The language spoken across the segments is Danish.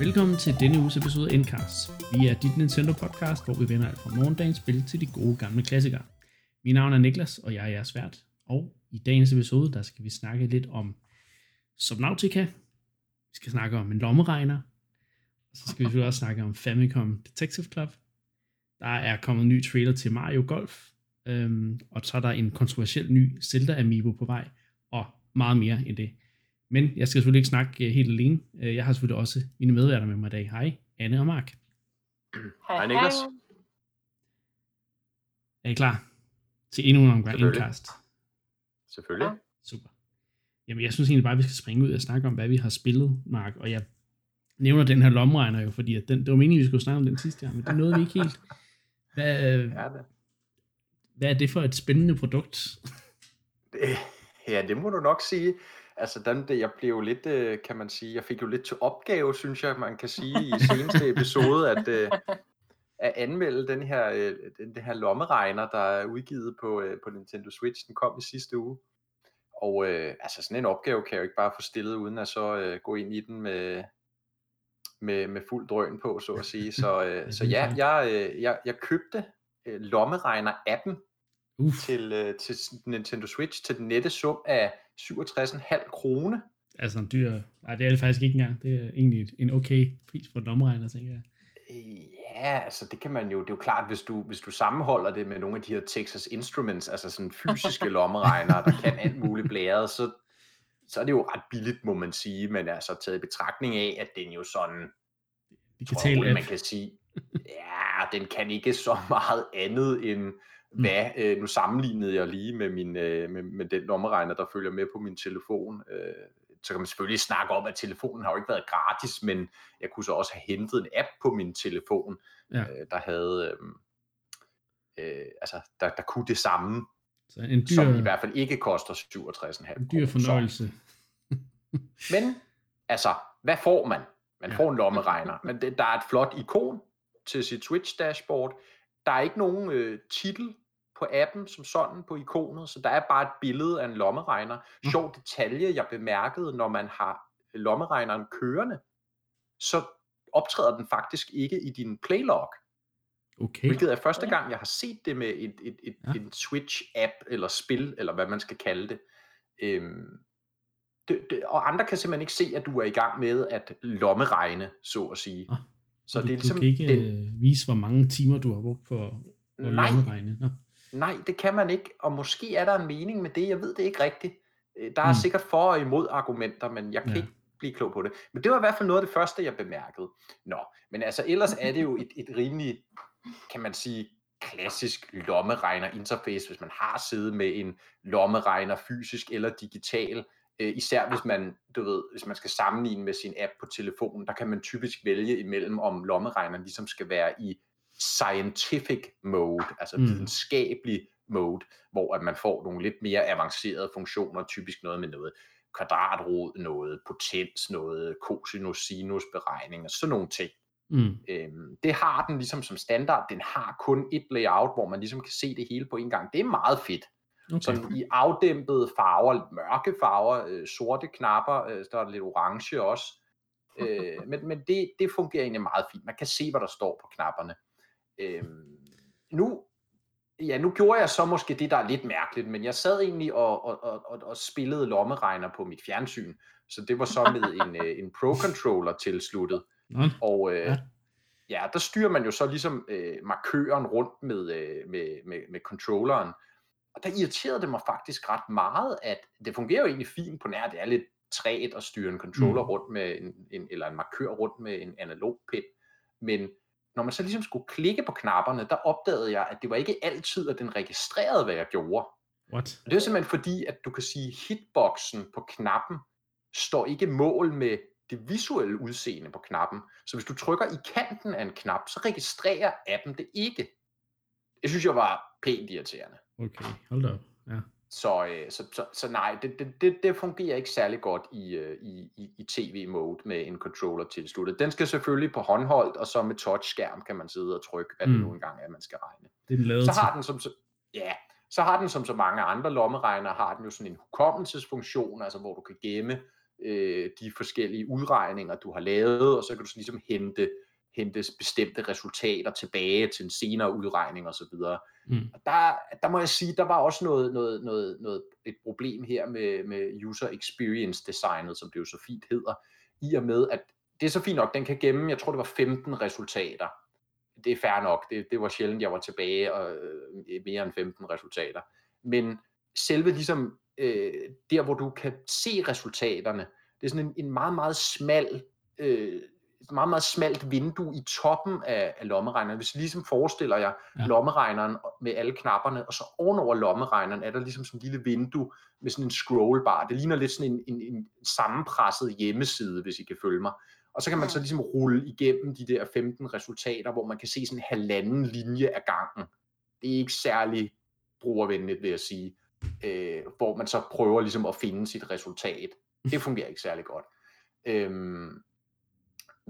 Velkommen til denne uges episode af Endcast. Vi er dit Nintendo podcast, hvor vi vender alt fra morgendagens spil til de gode gamle klassikere. Mit navn er Niklas, og jeg er jeres vært. Og i dagens episode, der skal vi snakke lidt om Subnautica. Vi skal snakke om en lommeregner. Og så skal vi selvfølgelig også snakke om Famicom Detective Club. Der er kommet en ny trailer til Mario Golf. Øhm, og så er der en kontroversiel ny Zelda Amiibo på vej. Og meget mere end det. Men jeg skal selvfølgelig ikke snakke øh, helt alene. Øh, Jeg har selvfølgelig også mine medværter med mig i dag. Hej, Anne og Mark. Hej Niklas. Er I klar til endnu en omgang Selvfølgelig. indkast? Selvfølgelig. Super. Jamen, jeg synes egentlig bare, at vi skal springe ud og snakke om, hvad vi har spillet, Mark. Og jeg nævner den her lommeregner jo, fordi at den, det var meningen, vi skulle snakke om den sidste her, men det nåede vi ikke helt. Hvad, øh, Ja, det, hvad er det for et spændende produkt? det, ja, det må du nok sige. Altså, den, det, jeg blev jo lidt, øh, kan man sige, jeg fik jo lidt til opgave, synes jeg, man kan sige, i seneste episode, at, øh, at anmelde den her, øh, den, den her lommeregner, der er udgivet på, øh, på Nintendo Switch. Den kom i sidste uge. Og øh, altså, sådan en opgave kan jeg jo ikke bare få stillet, uden at så øh, gå ind i den med, med, med fuld drøn på, så at sige. Så, øh, så ja, jeg, øh, jeg, jeg købte øh, lommeregner-appen til, øh, til Nintendo Switch til den nette sum af 67,5 krone. altså en dyr... Nej, det er det faktisk ikke engang. Det er egentlig en okay pris for en lommeregner, tænker jeg. Ja, altså det kan man jo, det er jo klart, hvis du, hvis du sammenholder det med nogle af de her Texas Instruments, altså sådan fysiske lommeregnere, der kan alt muligt blæret, så, så er det jo ret billigt, må man sige, men altså taget i betragtning af, at den jo sådan, tror Digital jeg, app. man kan sige, ja, den kan ikke så meget andet end, hvad, øh, nu sammenlignede jeg lige med, min, øh, med, med den lommeregner, der følger med på min telefon. Øh, så kan man selvfølgelig snakke om, at telefonen har jo ikke været gratis, men jeg kunne så også have hentet en app på min telefon, Ja. øh, der havde, øh, øh, altså, der, der kunne det samme, Så en dyr, som i hvert fald ikke koster 67,5 en dyr fornøjelse. men altså, hvad får man? Man Ja. får en lommeregner, men det, der er et flot ikon til sit Switch-dashboard. Der er ikke nogen øh, titel på appen som sådan på ikonet, så der er bare et billede af en lommeregner. Nå. Sjov detalje, jeg bemærkede, når man har lommeregneren kørende, så optræder den faktisk ikke i din playlog, Okay. hvilket er første gang, jeg har set det med et, et, et, Ja. en Switch-app eller spil, eller hvad man skal kalde det. Øhm, det, det. Og andre kan simpelthen ikke se, at du er i gang med at lommeregne, så at sige. Ah, så du, det er ligesom du kan ikke den, øh, vise, hvor mange timer du har brugt på at Nej. lommeregne. Nå. Nej, det kan man ikke, og måske er der en mening med det, jeg ved det ikke rigtigt. Øh, Der er Mm. sikkert for og imod argumenter, men jeg kan Ja. ikke blive klog på det. Men det var i hvert fald noget af det første, jeg bemærkede. Nå, men altså ellers er det jo et, et rimelig, kan man sige, klassisk lommeregner interface, hvis man har siddet med en lommeregner fysisk eller digital. Øh, især hvis man, du ved, hvis man skal sammenligne med sin app på telefonen, der kan man typisk vælge imellem, om lommeregneren ligesom skal være i scientific mode, altså Mm. videnskabelig mode, hvor at man får nogle lidt mere avancerede funktioner, typisk noget med noget kvadratrod, noget potens, noget cosinus, sinus beregning og sådan nogle ting. Mm. Øhm, det har den ligesom som standard. Den har kun et layout, hvor man ligesom kan se det hele på en gang. Det er meget fedt. Okay. Sådan i afdæmpede farver, mørke farver, øh, sorte knapper, øh, så er der lidt orange også. Øh, men men det, det fungerer egentlig meget fint. Man kan se, hvad der står på knapperne. Øh, nu, ja, nu gjorde jeg så måske det, der er lidt mærkeligt, men jeg sad egentlig og, og, og, og, spillede lommeregner på mit fjernsyn. Så det var så med en, øh, en Pro-controller tilsluttet. Nå, Og øh, Ja. ja. der styrer man jo så ligesom øh, markøren rundt med, øh, med, med, med controlleren. Og der irriterede det mig faktisk ret meget, at det fungerer jo egentlig fint på nær, det er lidt træt at styre en controller Mm. mm. rundt med en, en, eller en markør rundt med en analog pind. Men når man så ligesom skulle klikke på knapperne, der opdagede jeg, at det var ikke altid, at den registrerede, hvad jeg gjorde. what? Og det er simpelthen fordi, at du kan sige, hitboxen på knappen står ikke mål med det visuelle udseende på knappen. Så hvis du trykker i kanten af en knap, så registrerer appen det ikke. Det synes jeg var pænt irriterende. Okay, hold da op. Ja. Så, øh, så, så, så nej, det, det, det, det fungerer ikke særlig godt i, øh, i, i, i tv-mode med en controller tilsluttet. Den skal selvfølgelig på håndholdt, og så med touchskærm kan man sidde og trykke, hvad mm. det nu engang er, man skal regne. Det Så har den som så, ja, så har den som så mange andre lommeregner, har den jo sådan en hukommelsesfunktion, altså hvor du kan gemme øh, de forskellige udregninger, du har lavet, og så kan du så ligesom hente, hente bestemte resultater tilbage til en senere udregning osv. Mm. Og der, der må jeg sige, der var også noget, noget, noget, noget et problem her med, med user experience designet, som det jo så fint hedder, i og med, at det er så fint nok, den kan gemme, jeg tror det var 15 resultater. Det er fair nok, det, det var sjældent, jeg var tilbage og øh, mere end 15 resultater. Men selve ligesom øh, der, hvor du kan se resultaterne, det er sådan en, en meget, meget smal, øh, meget, meget smalt vindue i toppen af, af lommeregneren. Hvis ligesom forestiller jeg ja. lommeregneren med alle knapperne, og så ovenover lommeregneren er der ligesom sådan en lille vindue med sådan en scrollbar. Det ligner lidt sådan en, en, en sammenpresset hjemmeside, hvis I kan følge mig. Og så kan man så ligesom rulle igennem de der 15 resultater, hvor man kan se sådan en halvanden linje af gangen. Det er ikke særlig brugervenligt, vil jeg sige. Øh, hvor man så prøver ligesom at finde sit resultat. Det fungerer ikke særlig godt. Øhm,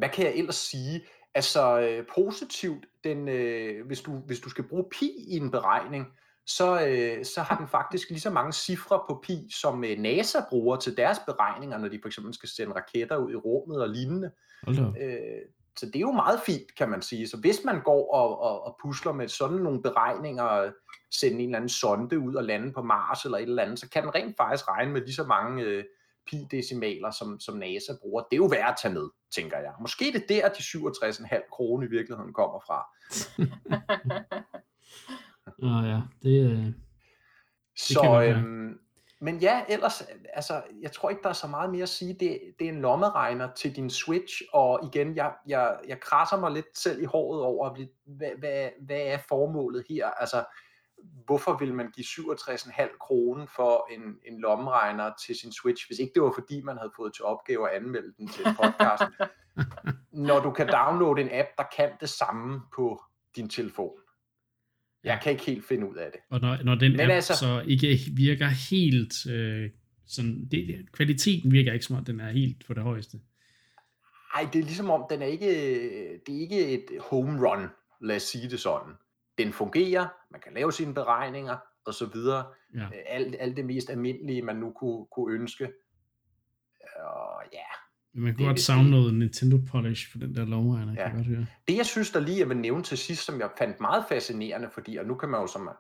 hvad kan jeg ellers sige? Altså øh, positivt, den, øh, hvis, du, hvis du skal bruge pi i en beregning, så, øh, så har den faktisk lige så mange cifre på pi, som øh, NASA bruger til deres beregninger, når de for eksempel skal sende raketter ud i rummet og lignende. Øh, så det er jo meget fint, kan man sige. Så hvis man går og, og, og pusler med sådan nogle beregninger, sende en eller anden sonde ud og lande på Mars eller et eller andet, så kan den rent faktisk regne med lige så mange øh, pi-decimaler, som, som NASA bruger. Det er jo værd at tage med, tænker jeg. Måske det er der, de 67,5 kroner i virkeligheden kommer fra. Åh ja, det, øh, det Så, øhm, men ja, ellers, altså, jeg tror ikke, der er så meget mere at sige. Det, det er en lommeregner til din Switch, og igen, jeg, jeg, jeg krasser mig lidt selv i håret over, hvad, hvad, hvad er formålet her? Altså, hvorfor vil man give 67,5 kroner for en, en lommeregner til sin Switch, hvis ikke det var fordi, man havde fået til opgave at anmelde den til en podcast, når du kan downloade en app, der kan det samme på din telefon. Jeg kan ikke helt finde ud af det. Og når, når den Men app altså, så ikke virker helt, øh, sådan, det, kvaliteten virker ikke som om, den er helt på det højeste. Nej, det er ligesom om, den er ikke, det er ikke et home run, lad os sige det sådan den fungerer, man kan lave sine beregninger og så videre. Ja. Øh, alt, alt det mest almindelige, man nu kunne, kunne ønske. Og ja. Man kunne godt savne noget Nintendo Polish for den der lommeregner, ja. kan godt høre. Det jeg synes der lige, jeg vil nævne til sidst, som jeg fandt meget fascinerende, fordi, og nu kan man jo som,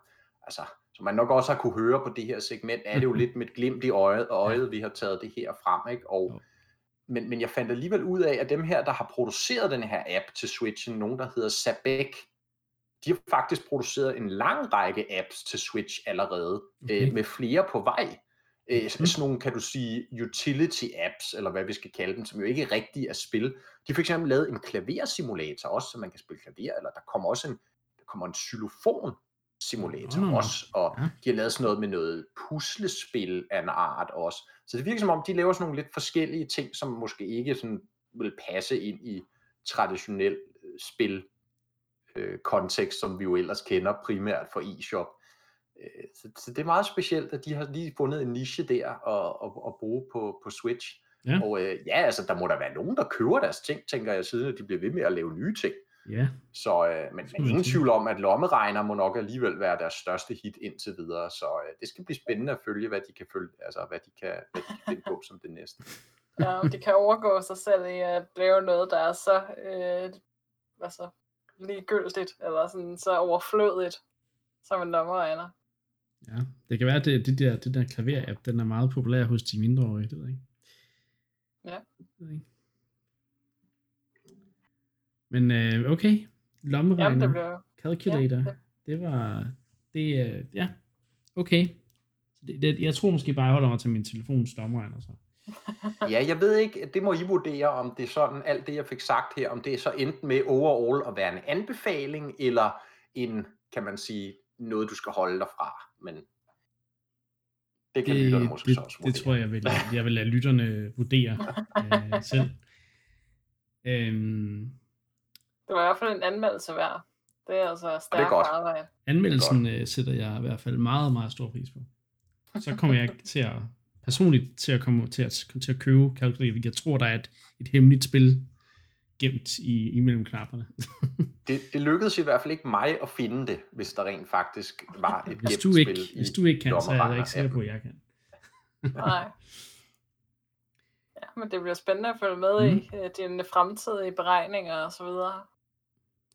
altså, som man nok også har kunne høre på det her segment, er det jo lidt med et glimt i øjet, og øjet, ja. vi har taget det her frem, ikke? Og, men, men jeg fandt alligevel ud af, at dem her, der har produceret den her app til Switchen, nogen der hedder Sabek, de har faktisk produceret en lang række apps til Switch allerede, okay. øh, med flere på vej. Øh, mm. Sådan nogle, kan du sige, utility apps, eller hvad vi skal kalde dem, som jo ikke rigtig er spil. De har for eksempel lavet en klaversimulator også, så man kan spille klaver, eller der kommer også en, der kommer en xylofon simulator mm. også, og ja. de har lavet sådan noget med noget puslespil af en art også. Så det virker som om, de laver sådan nogle lidt forskellige ting, som måske ikke sådan vil passe ind i traditionel øh, spil øh, kontekst, som vi jo ellers kender primært for e-shop. Øh, så, så det er meget specielt, at de har lige fundet en niche der at, at, at bruge på, på Switch. Ja. Og øh, ja, altså der må der være nogen, der køber deres ting, tænker jeg, siden at de bliver ved med at lave nye ting. Ja. Så, øh, men, men ingen tvivl om, at lommeregner må nok alligevel være deres største hit indtil videre, så øh, det skal blive spændende at følge, hvad de kan følge, altså hvad de kan, hvad de kan finde på som det næste. Ja, de kan overgå sig selv i at lave noget, der er så øh, altså, ligegyldigt, eller sådan så overflødigt, som en lommeregner. Ja, det kan være, at det, det der, det der klaver-app, den er meget populær hos de mindreårige, det ved jeg ikke. Ja. Det ved jeg ikke. Men øh, okay, lommeregner, Jamen, det blev... calculator, ja, det... det var, det, øh, ja, okay. Det, det, jeg tror måske bare, jeg holder mig til min telefons lommeregner så ja, jeg ved ikke, det må I vurdere, om det er sådan, alt det jeg fik sagt her, om det er så enten med overall at være en anbefaling, eller en, kan man sige, noget du skal holde dig fra. Men det kan det, lytterne måske det, så også vurdere. Det tror jeg, vil, jeg vil lade lytterne vurdere øh, selv. Øhm, det var i hvert fald en anmeldelse værd. Det er altså stærkt arbejde. Anmeldelsen øh, sætter jeg i hvert fald meget, meget stor pris på. Så kommer jeg til at personligt til at komme til at, til at købe Calculator. Jeg tror, der er et, et hemmeligt spil gemt i, imellem knapperne. det, det lykkedes i hvert fald ikke mig at finde det, hvis der rent faktisk var et hvis gemt du ikke, spil Hvis du ikke kan, så er jeg ikke sikker på, at jeg kan. Nej. Ja. men det bliver spændende at følge med mm. i uh, dine fremtidige beregninger og så videre.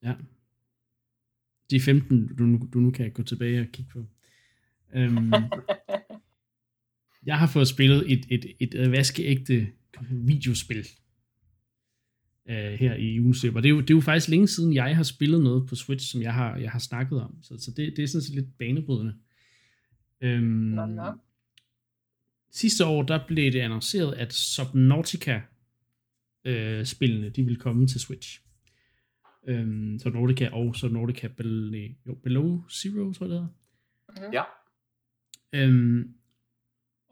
Ja. De 15, du, nu- du nu kan gå tilbage og kigge på. Um, jeg har fået spillet et, et, et, et vaskeægte videospil uh, her i ugens løb, og det er, jo, det er jo faktisk længe siden, jeg har spillet noget på Switch, som jeg har, jeg har snakket om, så, så det, det er sådan set lidt banebrydende. Nå. sidste år, der blev det annonceret, at Subnautica øh, spillene, de vil komme til Switch. Øhm, Subnautica og Subnautica Below, jo, Below Zero, tror jeg det hedder. Mhm. Ja. Øhm,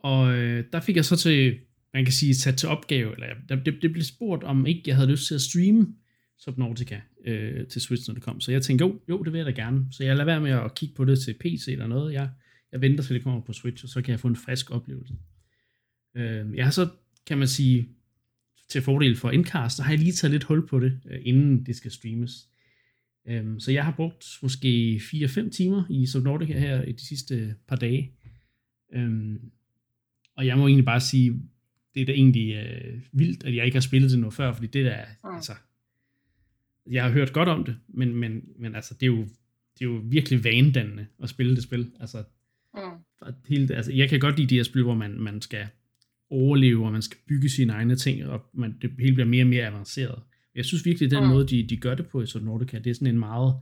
og øh, der fik jeg så til, man kan sige, sat til opgave, eller det, det blev spurgt, om ikke jeg havde lyst til at streame Subnautica øh, til Switch, når det kom. Så jeg tænkte, jo, jo, det vil jeg da gerne. Så jeg lader være med at kigge på det til PC eller noget. Jeg, jeg venter til det kommer på Switch, og så kan jeg få en frisk oplevelse. Øh, jeg har så, kan man sige, til fordel for Endcast, så har jeg lige taget lidt hul på det, øh, inden det skal streames. Øhm, så jeg har brugt måske 4-5 timer i Subnautica her i de sidste par dage. Øhm, og jeg må egentlig bare sige, det er da egentlig øh, vildt, at jeg ikke har spillet det noget før, fordi det der, Mm. altså, jeg har hørt godt om det, men, men, men altså, det er jo, det er jo virkelig vanedannende at spille det spil. Altså, Mm. hele, altså, jeg kan godt lide de her spil, hvor man, man skal overleve, og man skal bygge sine egne ting, og man, det hele bliver mere og mere avanceret. Jeg synes virkelig, at den Mm. måde, de, de gør det på i Subnautica, det er sådan en meget,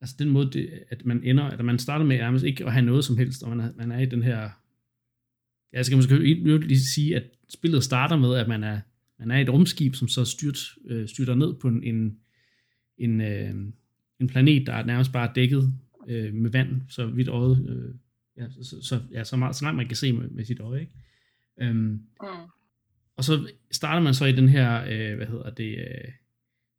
altså den måde, det, at man ender, at man starter med nærmest ikke at have noget som helst, og man er, man er i den her, jeg skal måske lige sige, at spillet starter med, at man er, man er et rumskib, som så styrt, øh, styrter ned på en, en, en, øh, en planet, der er nærmest bare dækket øh, med vand, så vidt øjet, øh, ja, så, så, ja, så, meget, så langt man kan se med, med sit øje, ikke? Øhm, Mm. og så starter man så i den her, øh, hvad hedder det, øh,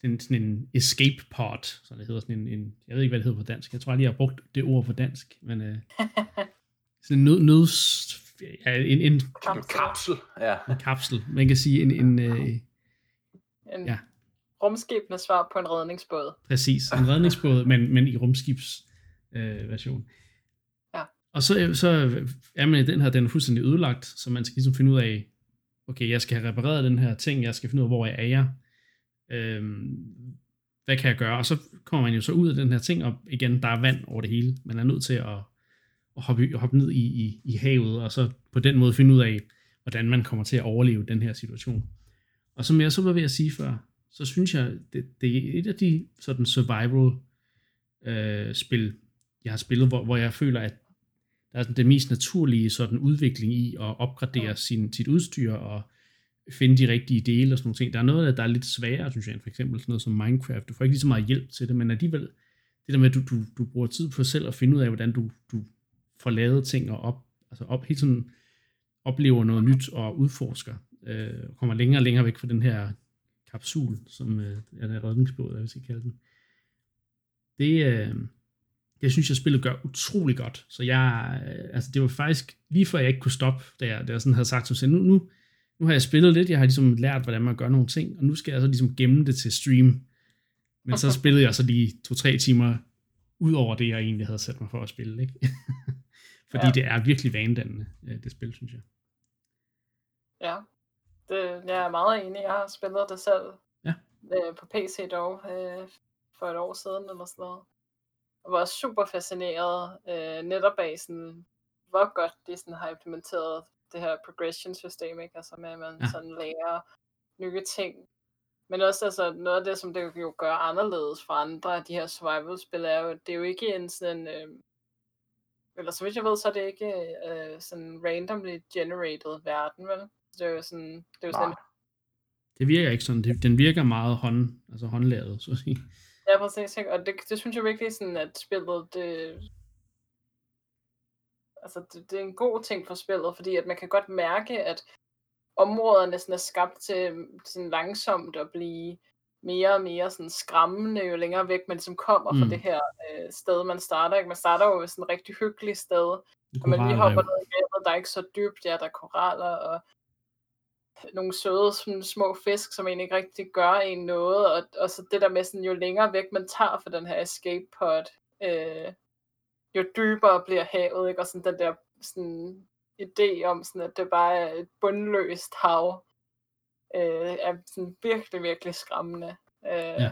den, sådan en escape pod, så det hedder sådan en, en, jeg ved ikke, hvad det hedder på dansk, jeg tror aldrig, jeg har brugt det ord på dansk, men øh, sådan en nød, nøds, ja, en, en, En Kapsel. kapsel. Ja. en kapsel, man kan sige en, en øh, En Ja. ja. rumskibende svar på en redningsbåd. Præcis, en redningsbåd, men, men i rumskibs øh, version. Ja. Og så, så er man i den her, den er fuldstændig ødelagt, så man skal ligesom finde ud af, okay, jeg skal have repareret den her ting, jeg skal finde ud af, hvor jeg er. Øhm, hvad kan jeg gøre? Og så kommer man jo så ud af den her ting, og igen, der er vand over det hele. Man er nødt til at hoppe, hoppe ned i, i, i havet, og så på den måde finde ud af, hvordan man kommer til at overleve den her situation. Og som jeg så var ved at sige før, så synes jeg, det, det er et af de sådan survival øh, spil, jeg har spillet, hvor, hvor jeg føler, at der er sådan den mest naturlige sådan udvikling i at opgradere sin, sit udstyr og finde de rigtige dele og sådan nogle ting. Der er noget der er lidt sværere, synes jeg, end for eksempel sådan noget som Minecraft. Du får ikke lige så meget hjælp til det, men alligevel, det der med, at du, du, du bruger tid på selv at finde ud af, hvordan du, du får lavet ting og op, altså op, helt sådan oplever noget nyt og udforsker, øh, og kommer længere og længere væk fra den her kapsul, som øh, er den redningsbåd, vi skal kalde den. Det, øh, det synes jeg, spillet gør utrolig godt. Så jeg, øh, altså det var faktisk lige før jeg ikke kunne stoppe, da jeg, da jeg sådan havde sagt, så nu, nu, nu har jeg spillet lidt, jeg har ligesom lært, hvordan man gør nogle ting, og nu skal jeg så ligesom gemme det til stream. Men så spillede jeg så lige to-tre timer ud over det, jeg egentlig havde sat mig for at spille. Ikke? Fordi ja. Det er virkelig vanedannende, øh, det spil, synes jeg. Ja, det, jeg er meget enig. Jeg har spillet det selv Ja. øh, på PC dog øh, for et år siden eller sådan noget. Og var super fascineret øh, netop af sådan, hvor godt de sådan har implementeret det her progression system, ikke? Altså med, at man Ja. ja. sådan lærer nye ting. Men også altså, noget af det, som det jo gør anderledes fra andre af de her survival-spil, er jo, det er jo ikke en sådan, øh, eller så vidt jeg ved, så er det ikke øh, sådan randomly generated verden, vel? Det er jo sådan, det er jo sådan. Det virker ikke sådan. Det, den virker meget hånd, altså håndlavet, så at sige. Ja, præcis. Ikke? Og det, det synes jeg virkelig sådan, at spillet, det, altså det, det er en god ting for spillet, fordi at man kan godt mærke, at områderne sådan er skabt til sådan langsomt at blive mere og mere sådan skræmmende, jo længere væk man ligesom kommer mm. fra det her øh, sted, man starter. Ikke? Man starter jo sådan et rigtig hyggeligt sted, Og man lige hopper ned i vandet, der er ikke så dybt, ja, der er koraller og nogle søde sådan, små fisk, som egentlig ikke rigtig gør en noget, og, og så det der med sådan, jo længere væk man tager fra den her escape pod, øh, jo dybere bliver havet, ikke? og sådan den der sådan, idé om, sådan, at det bare er et bundløst hav, øh, er sådan virkelig, virkelig skræmmende. Øh, Ja.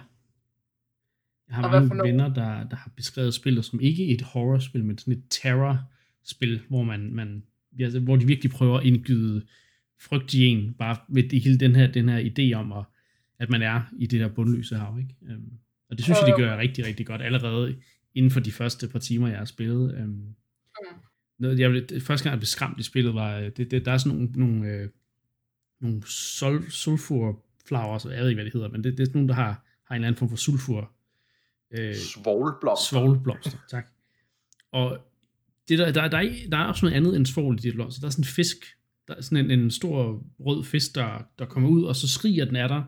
Jeg har mange nogle- venner, der, der har beskrevet spillet som ikke et horrorspil, men sådan et terrorspil, hvor man, man altså, hvor de virkelig prøver at indgyde frygt i en, bare ved det, hele den her, den her idé om, at, at man er i det der bundløse hav. Ikke? Øhm, og det synes jeg, de jo. gør rigtig, rigtig godt allerede inden for de første par timer, jeg har spillet. Øhm, Mm. noget, jeg, det, første gang, jeg blev skræmt i spillet, var, øh, det, det, der er sådan nogle, nogle, øh, nogle sol, sulfur flowers, jeg ved ikke, hvad det hedder, men det, det er sådan nogle, der har, har en eller anden form for sulfur. Øh, Svoglblomster. Svoglblomster, tak. Og det der, der, der, er, der er også noget andet end svovl i de blomster. Der er sådan en fisk, der er sådan en, en stor rød fisk, der, der kommer ud, og så skriger den af dig,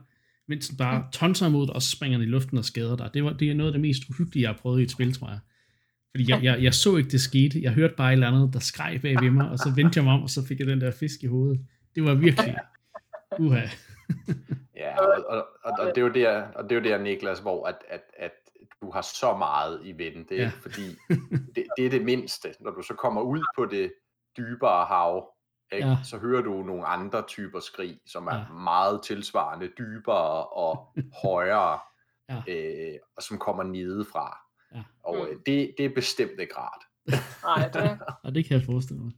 mens den bare tonser imod dig, og springer den i luften og skader dig. Det, var, det er noget af det mest uhyggelige, jeg har prøvet i et spil, tror jeg. Fordi jeg, jeg, jeg så ikke, det skete. Jeg hørte bare et eller andet, der skreg bag ved mig, og så vendte jeg mig om, og så fik jeg den der fisk i hovedet. Det var virkelig... Uha. Ja, og, og, og, og, det er jo der, og det er jo der, Niklas, hvor at, at, at du har så meget i vente, Ja. fordi det, det er det mindste. Når du så kommer ud på det dybere hav, ikke, Ja. så hører du nogle andre typer skrig, som er Ja. meget tilsvarende, dybere og højere, Ja. øh, og som kommer nedefra. Ja. Og øh, Mm. det, det er bestemt ikke rart. Nej, det, Og det kan jeg forestille mig.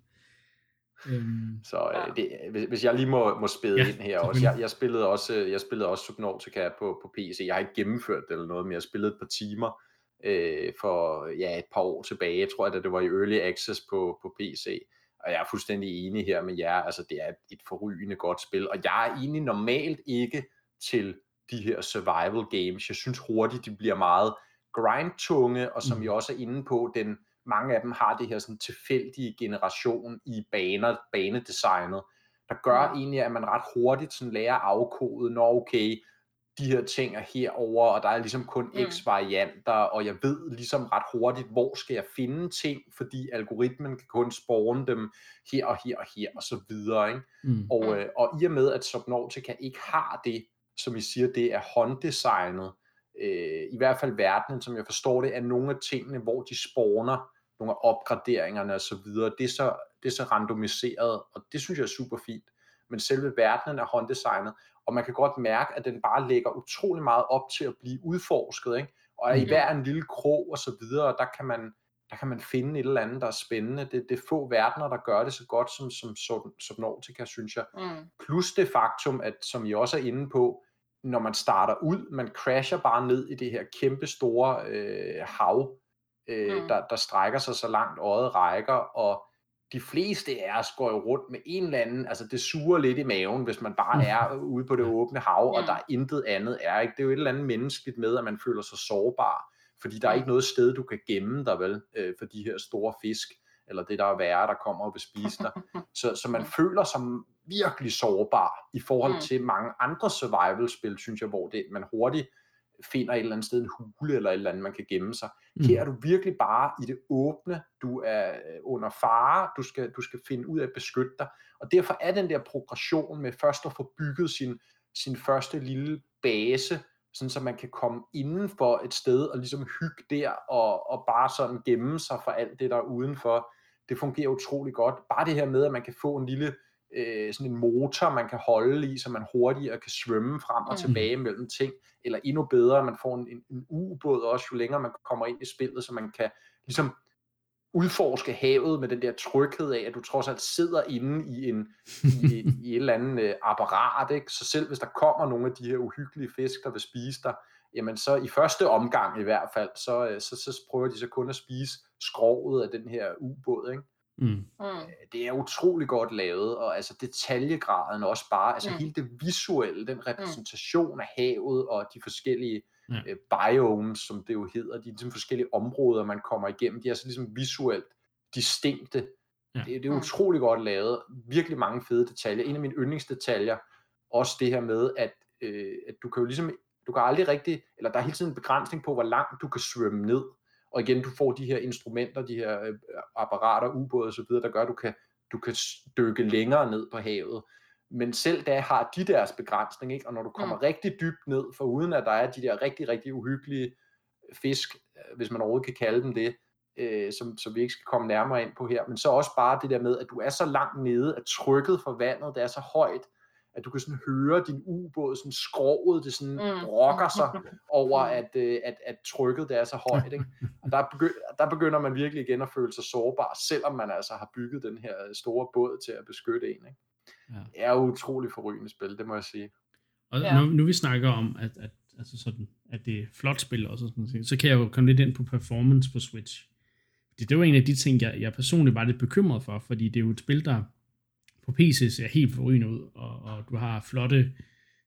Øhm, Så øh, det, hvis, hvis jeg lige må, må spæde Ja, ind her også. Jeg, jeg spillede også, øh, jeg spillede også Subnautica på, på PC. Jeg har ikke gennemført det eller noget, men jeg spillede et par timer øh, for ja, et par år tilbage, tror jeg, da det var i Early Access på, på PC. Og jeg er fuldstændig enig her med jer. Altså, det er et forrygende godt spil. Og jeg er egentlig normalt ikke til de her survival games. Jeg synes hurtigt, de bliver meget grindtunge, og som Mm. I også er inde på, den, mange af dem har det her sådan tilfældige generation i baner, banedesignet, der gør Mm. egentlig, at man ret hurtigt sådan lærer at afkode, når okay, de her ting er herover, og der er ligesom kun Mm. x varianter, og jeg ved ligesom ret hurtigt, hvor skal jeg finde ting, fordi algoritmen kan kun spawne dem her og her og her, og så videre, ikke? mm, Og, Mm. øh, og i og med, at Subnautica ikke har det, som I siger, det er hånddesignet, øh, i hvert fald verdenen, som jeg forstår det, er nogle af tingene, hvor de spawner nogle af opgraderingerne og så videre, det er så, det er så randomiseret, og det synes jeg er super fint. Men selve verdenen er hånddesignet, og man kan godt mærke, at den bare lægger utrolig meget op til at blive udforsket, ikke? og i Mhm. hver en lille krog og så videre, der kan man, der kan man finde et eller andet, der er spændende. Det, det er få verdener, der gør det så godt som, som Sub- Subnautica, synes jeg. mm, Plus det faktum, at som I også er inde på, når man starter ud, man crasher bare ned i det her kæmpe store øh, hav, øh, Mm. der, der strækker sig så langt øjet rækker, og de fleste af os går jo rundt med en eller anden, altså det suger lidt i maven, hvis man bare er ude på det åbne hav, og Mm. der er intet andet er, ikke? Det er jo et eller andet menneskeligt med, at man føler sig sårbar, fordi der er ikke noget sted, du kan gemme dig vel, øh, for de her store fisk, eller det der er værre, der kommer og vil spise dig. Så, så man føler sig virkelig sårbar i forhold Mm. til mange andre survival-spil, synes jeg, hvor det, man hurtigt finder et eller andet sted en hule eller et eller andet, man kan gemme sig. mm, Her er du virkelig bare i det åbne, du er øh, under fare, du skal, du skal finde ud af at beskytte dig, og derfor er den der progression med først at få bygget sin, sin første lille base, sådan så man kan komme inden for et sted og ligesom hygge der, og, og bare sådan gemme sig for alt det, der er udenfor, det fungerer utrolig godt. Bare det her med, at man kan få en lille øh, sådan en motor, man kan holde i, så man hurtigere kan svømme frem og Mm. tilbage mellem ting, eller endnu bedre, man får en, en, ubåd også, jo længere man kommer ind i spillet, så man kan ligesom udforske havet med den der tryghed af, at du trods alt sidder inde i, en, i, i et eller andet øh, apparat, ikke? så selv hvis der kommer nogle af de her uhyggelige fisk, der vil spise dig, jamen så i første omgang i hvert fald, så, øh, så, så prøver de så kun at spise skroget af den her ubåd, ikke? Mm, mm, det er utrolig godt lavet, og altså detaljegraden også bare, altså Mm. mm. hele det visuelle, den repræsentation af havet og de forskellige øh, biomes, som det jo hedder, de ligesom forskellige områder, man kommer igennem, de er så ligesom visuelt distinkte. Ja. Ja. Det, det er Mm. utrolig godt lavet, virkelig mange fede detaljer. En af mine yndlingsdetaljer, også det her med, at, øh, at du kan jo ligesom, du kan aldrig rigtig, eller der er hele tiden en begrænsning på, hvor langt du kan svømme ned. Og igen, du får de her instrumenter, de her øh, apparater, ubåde osv., der gør, at du kan, du kan dykke længere ned på havet. Men selv da har de deres begrænsning, ikke? og når du kommer Mm. rigtig dybt ned, for uden at der er de der rigtig, rigtig uhyggelige fisk, øh, hvis man overhovedet kan kalde dem det, øh, som, som vi ikke skal komme nærmere ind på her, men så også bare det der med, at du er så langt nede, at trykket for vandet, det er så højt, at du kan sådan høre din ubåd, sådan skroget, det sådan mm. brokker sig over, at, øh, at, at trykket det er så højt. Ikke? Og der, begynder, der begynder man virkelig igen at føle sig sårbar, selvom man altså har bygget den her store båd til at beskytte en. Ikke? Ja. Det er jo utroligt forrygende spil, det må jeg sige. Og ja. nu, nu vi snakker om, at, at, altså sådan, at det er flot spil også, sådan, så kan jeg jo komme lidt ind på performance på Switch. Det, det var en af de ting, jeg, jeg personligt var lidt bekymret for, fordi det er jo et spil, der på PC ser helt forrygende ud, og, og du har flotte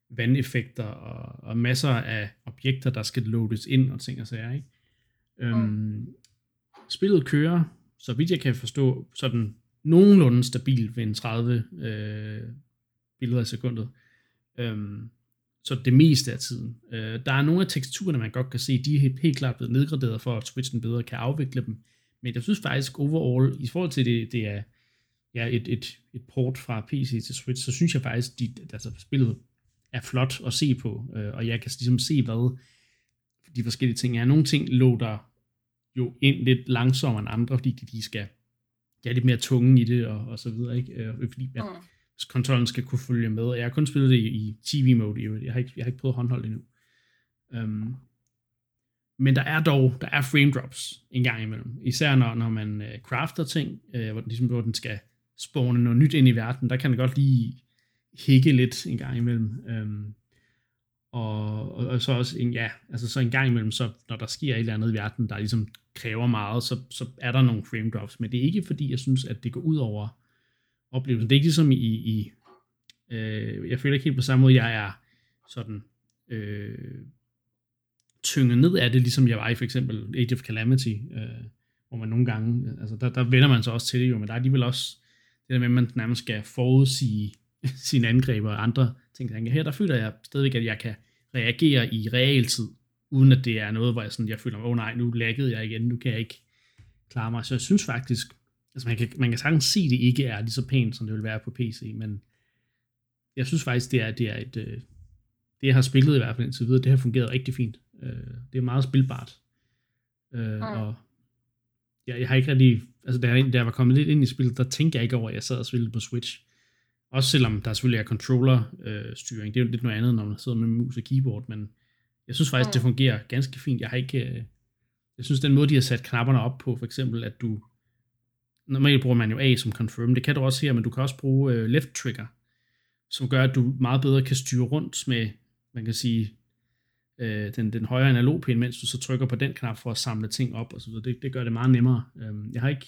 vandeffekter og, og masser af objekter, der skal loades ind og ting og sager. Ikke? Øhm, mm. Spillet kører, så vidt jeg kan forstå, sådan nogenlunde stabil ved en 30 øh, billeder i sekundet. Øhm, så det meste af tiden. Øh, der er nogle af teksturerne, man godt kan se, de er helt klart blevet nedgraderet for, at Switchen bedre kan afvikle dem. Men jeg synes faktisk overall, i forhold til det, det er ja, et, et, et port fra PC til Switch, så synes jeg faktisk, de, altså spillet er flot at se på, øh, og jeg kan ligesom se, hvad de forskellige ting er. Nogle ting lå der jo ind lidt langsommere end andre, fordi de, de skal de er lidt mere tunge i det, og, og så videre, ikke? Øh, fordi ja, mm. kontrollen skal kunne følge med. Jeg har kun spillet det i, i TV-mode, jeg har ikke, jeg har ikke prøvet håndholdt endnu. Um, men der er dog, der er frame drops en gang imellem. Især når, når man uh, crafter ting, uh, hvor, den, ligesom, hvor den skal spawne noget nyt ind i verden, der kan det godt lige hække lidt en gang imellem. Øhm, og, og, og så også en, ja, altså så en gang imellem, så når der sker et eller andet i verden, der ligesom kræver meget, så, så er der nogle frame drops, men det er ikke fordi, jeg synes, at det går ud over oplevelsen. Det er ikke ligesom i, i øh, jeg føler ikke helt på samme måde, jeg er sådan øh, tynget ned af det, ligesom jeg var i for eksempel Age of Calamity, øh, hvor man nogle gange, altså der, der vender man sig også til det jo, men der er alligevel også det der med, at man nærmest skal forudsige sine angreb og andre ting. Her der føler jeg stadigvæk, at jeg kan reagere i realtid, uden at det er noget, hvor jeg, sådan, jeg føler, åh oh, nej, nu laggede jeg igen, nu kan jeg ikke klare mig. Så jeg synes faktisk, altså man kan, man kan sagtens se, at det ikke er lige så pænt, som det vil være på PC, men jeg synes faktisk, det er, det er et, øh, det jeg har spillet i hvert fald indtil videre, det har fungeret rigtig fint. Øh, det er meget spilbart. Øh, mm. Og jeg, jeg har ikke rigtig, altså da jeg, da jeg var kommet lidt ind i spillet, der tænkte jeg ikke over, at jeg sad og spillede på Switch. Også selvom der selvfølgelig er controller-styring. Øh, det er jo lidt noget andet, når man sidder med mus og keyboard, men jeg synes faktisk, mm. det fungerer ganske fint. Jeg har ikke... Øh, jeg synes, den måde, de har sat knapperne op på, for eksempel, at du... Normalt bruger man jo A som confirm. Det kan du også her, men du kan også bruge øh, left trigger, som gør, at du meget bedre kan styre rundt med, man kan sige, øh, den, den højre analogpin, mens du så trykker på den knap for at samle ting op og så videre. Det, det gør det meget nemmere. Øh, jeg har ikke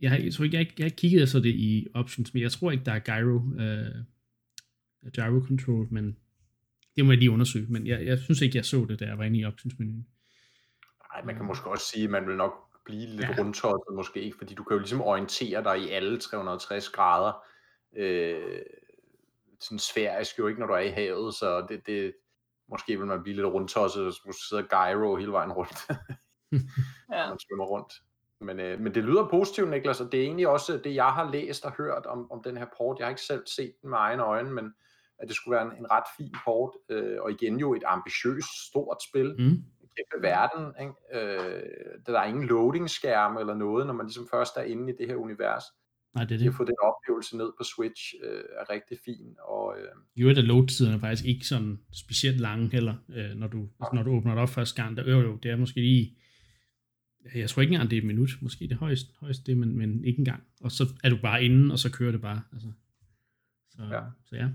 jeg, har, jeg tror ikke, jeg, jeg har kigget efter det i options, men jeg tror ikke, der er gyro, uh, gyro control, men det må jeg lige undersøge. Men jeg, jeg synes ikke, jeg så det, der var inde i optionsmenuen. Nej, man kan måske også sige, at man vil nok blive lidt ja. rundtosset, måske ikke, fordi du kan jo ligesom orientere dig i alle 360 grader. Øh, sådan sfærisk jo ikke, når du er i havet, så det, det måske vil man blive lidt rundtosset, og måske sidde gyro hele vejen rundt, ja. man svømmer rundt. Men, øh, men det lyder positivt, Niklas, og det er egentlig også det, jeg har læst og hørt om, om den her port. Jeg har ikke selv set den med egne øjne, men at det skulle være en, en ret fin port, øh, og igen jo et ambitiøst, stort spil. Mm. Kæmpe verden, ikke? Øh, der er ingen loading-skærme eller noget, når man ligesom først er inde i det her univers. Nej, det er det. At få den oplevelse ned på Switch øh, er rigtig fin. Og, øh, jo, at load-tiderne er faktisk ikke sådan specielt lange heller, øh, når, du, altså, når du åbner det op første gang. Der, jo, jo, det er måske lige jeg tror ikke engang, det er et minut, måske det højst, højst det, men, men ikke engang. Og så er du bare inde, og så kører det bare. Altså. Så, ja. så ja.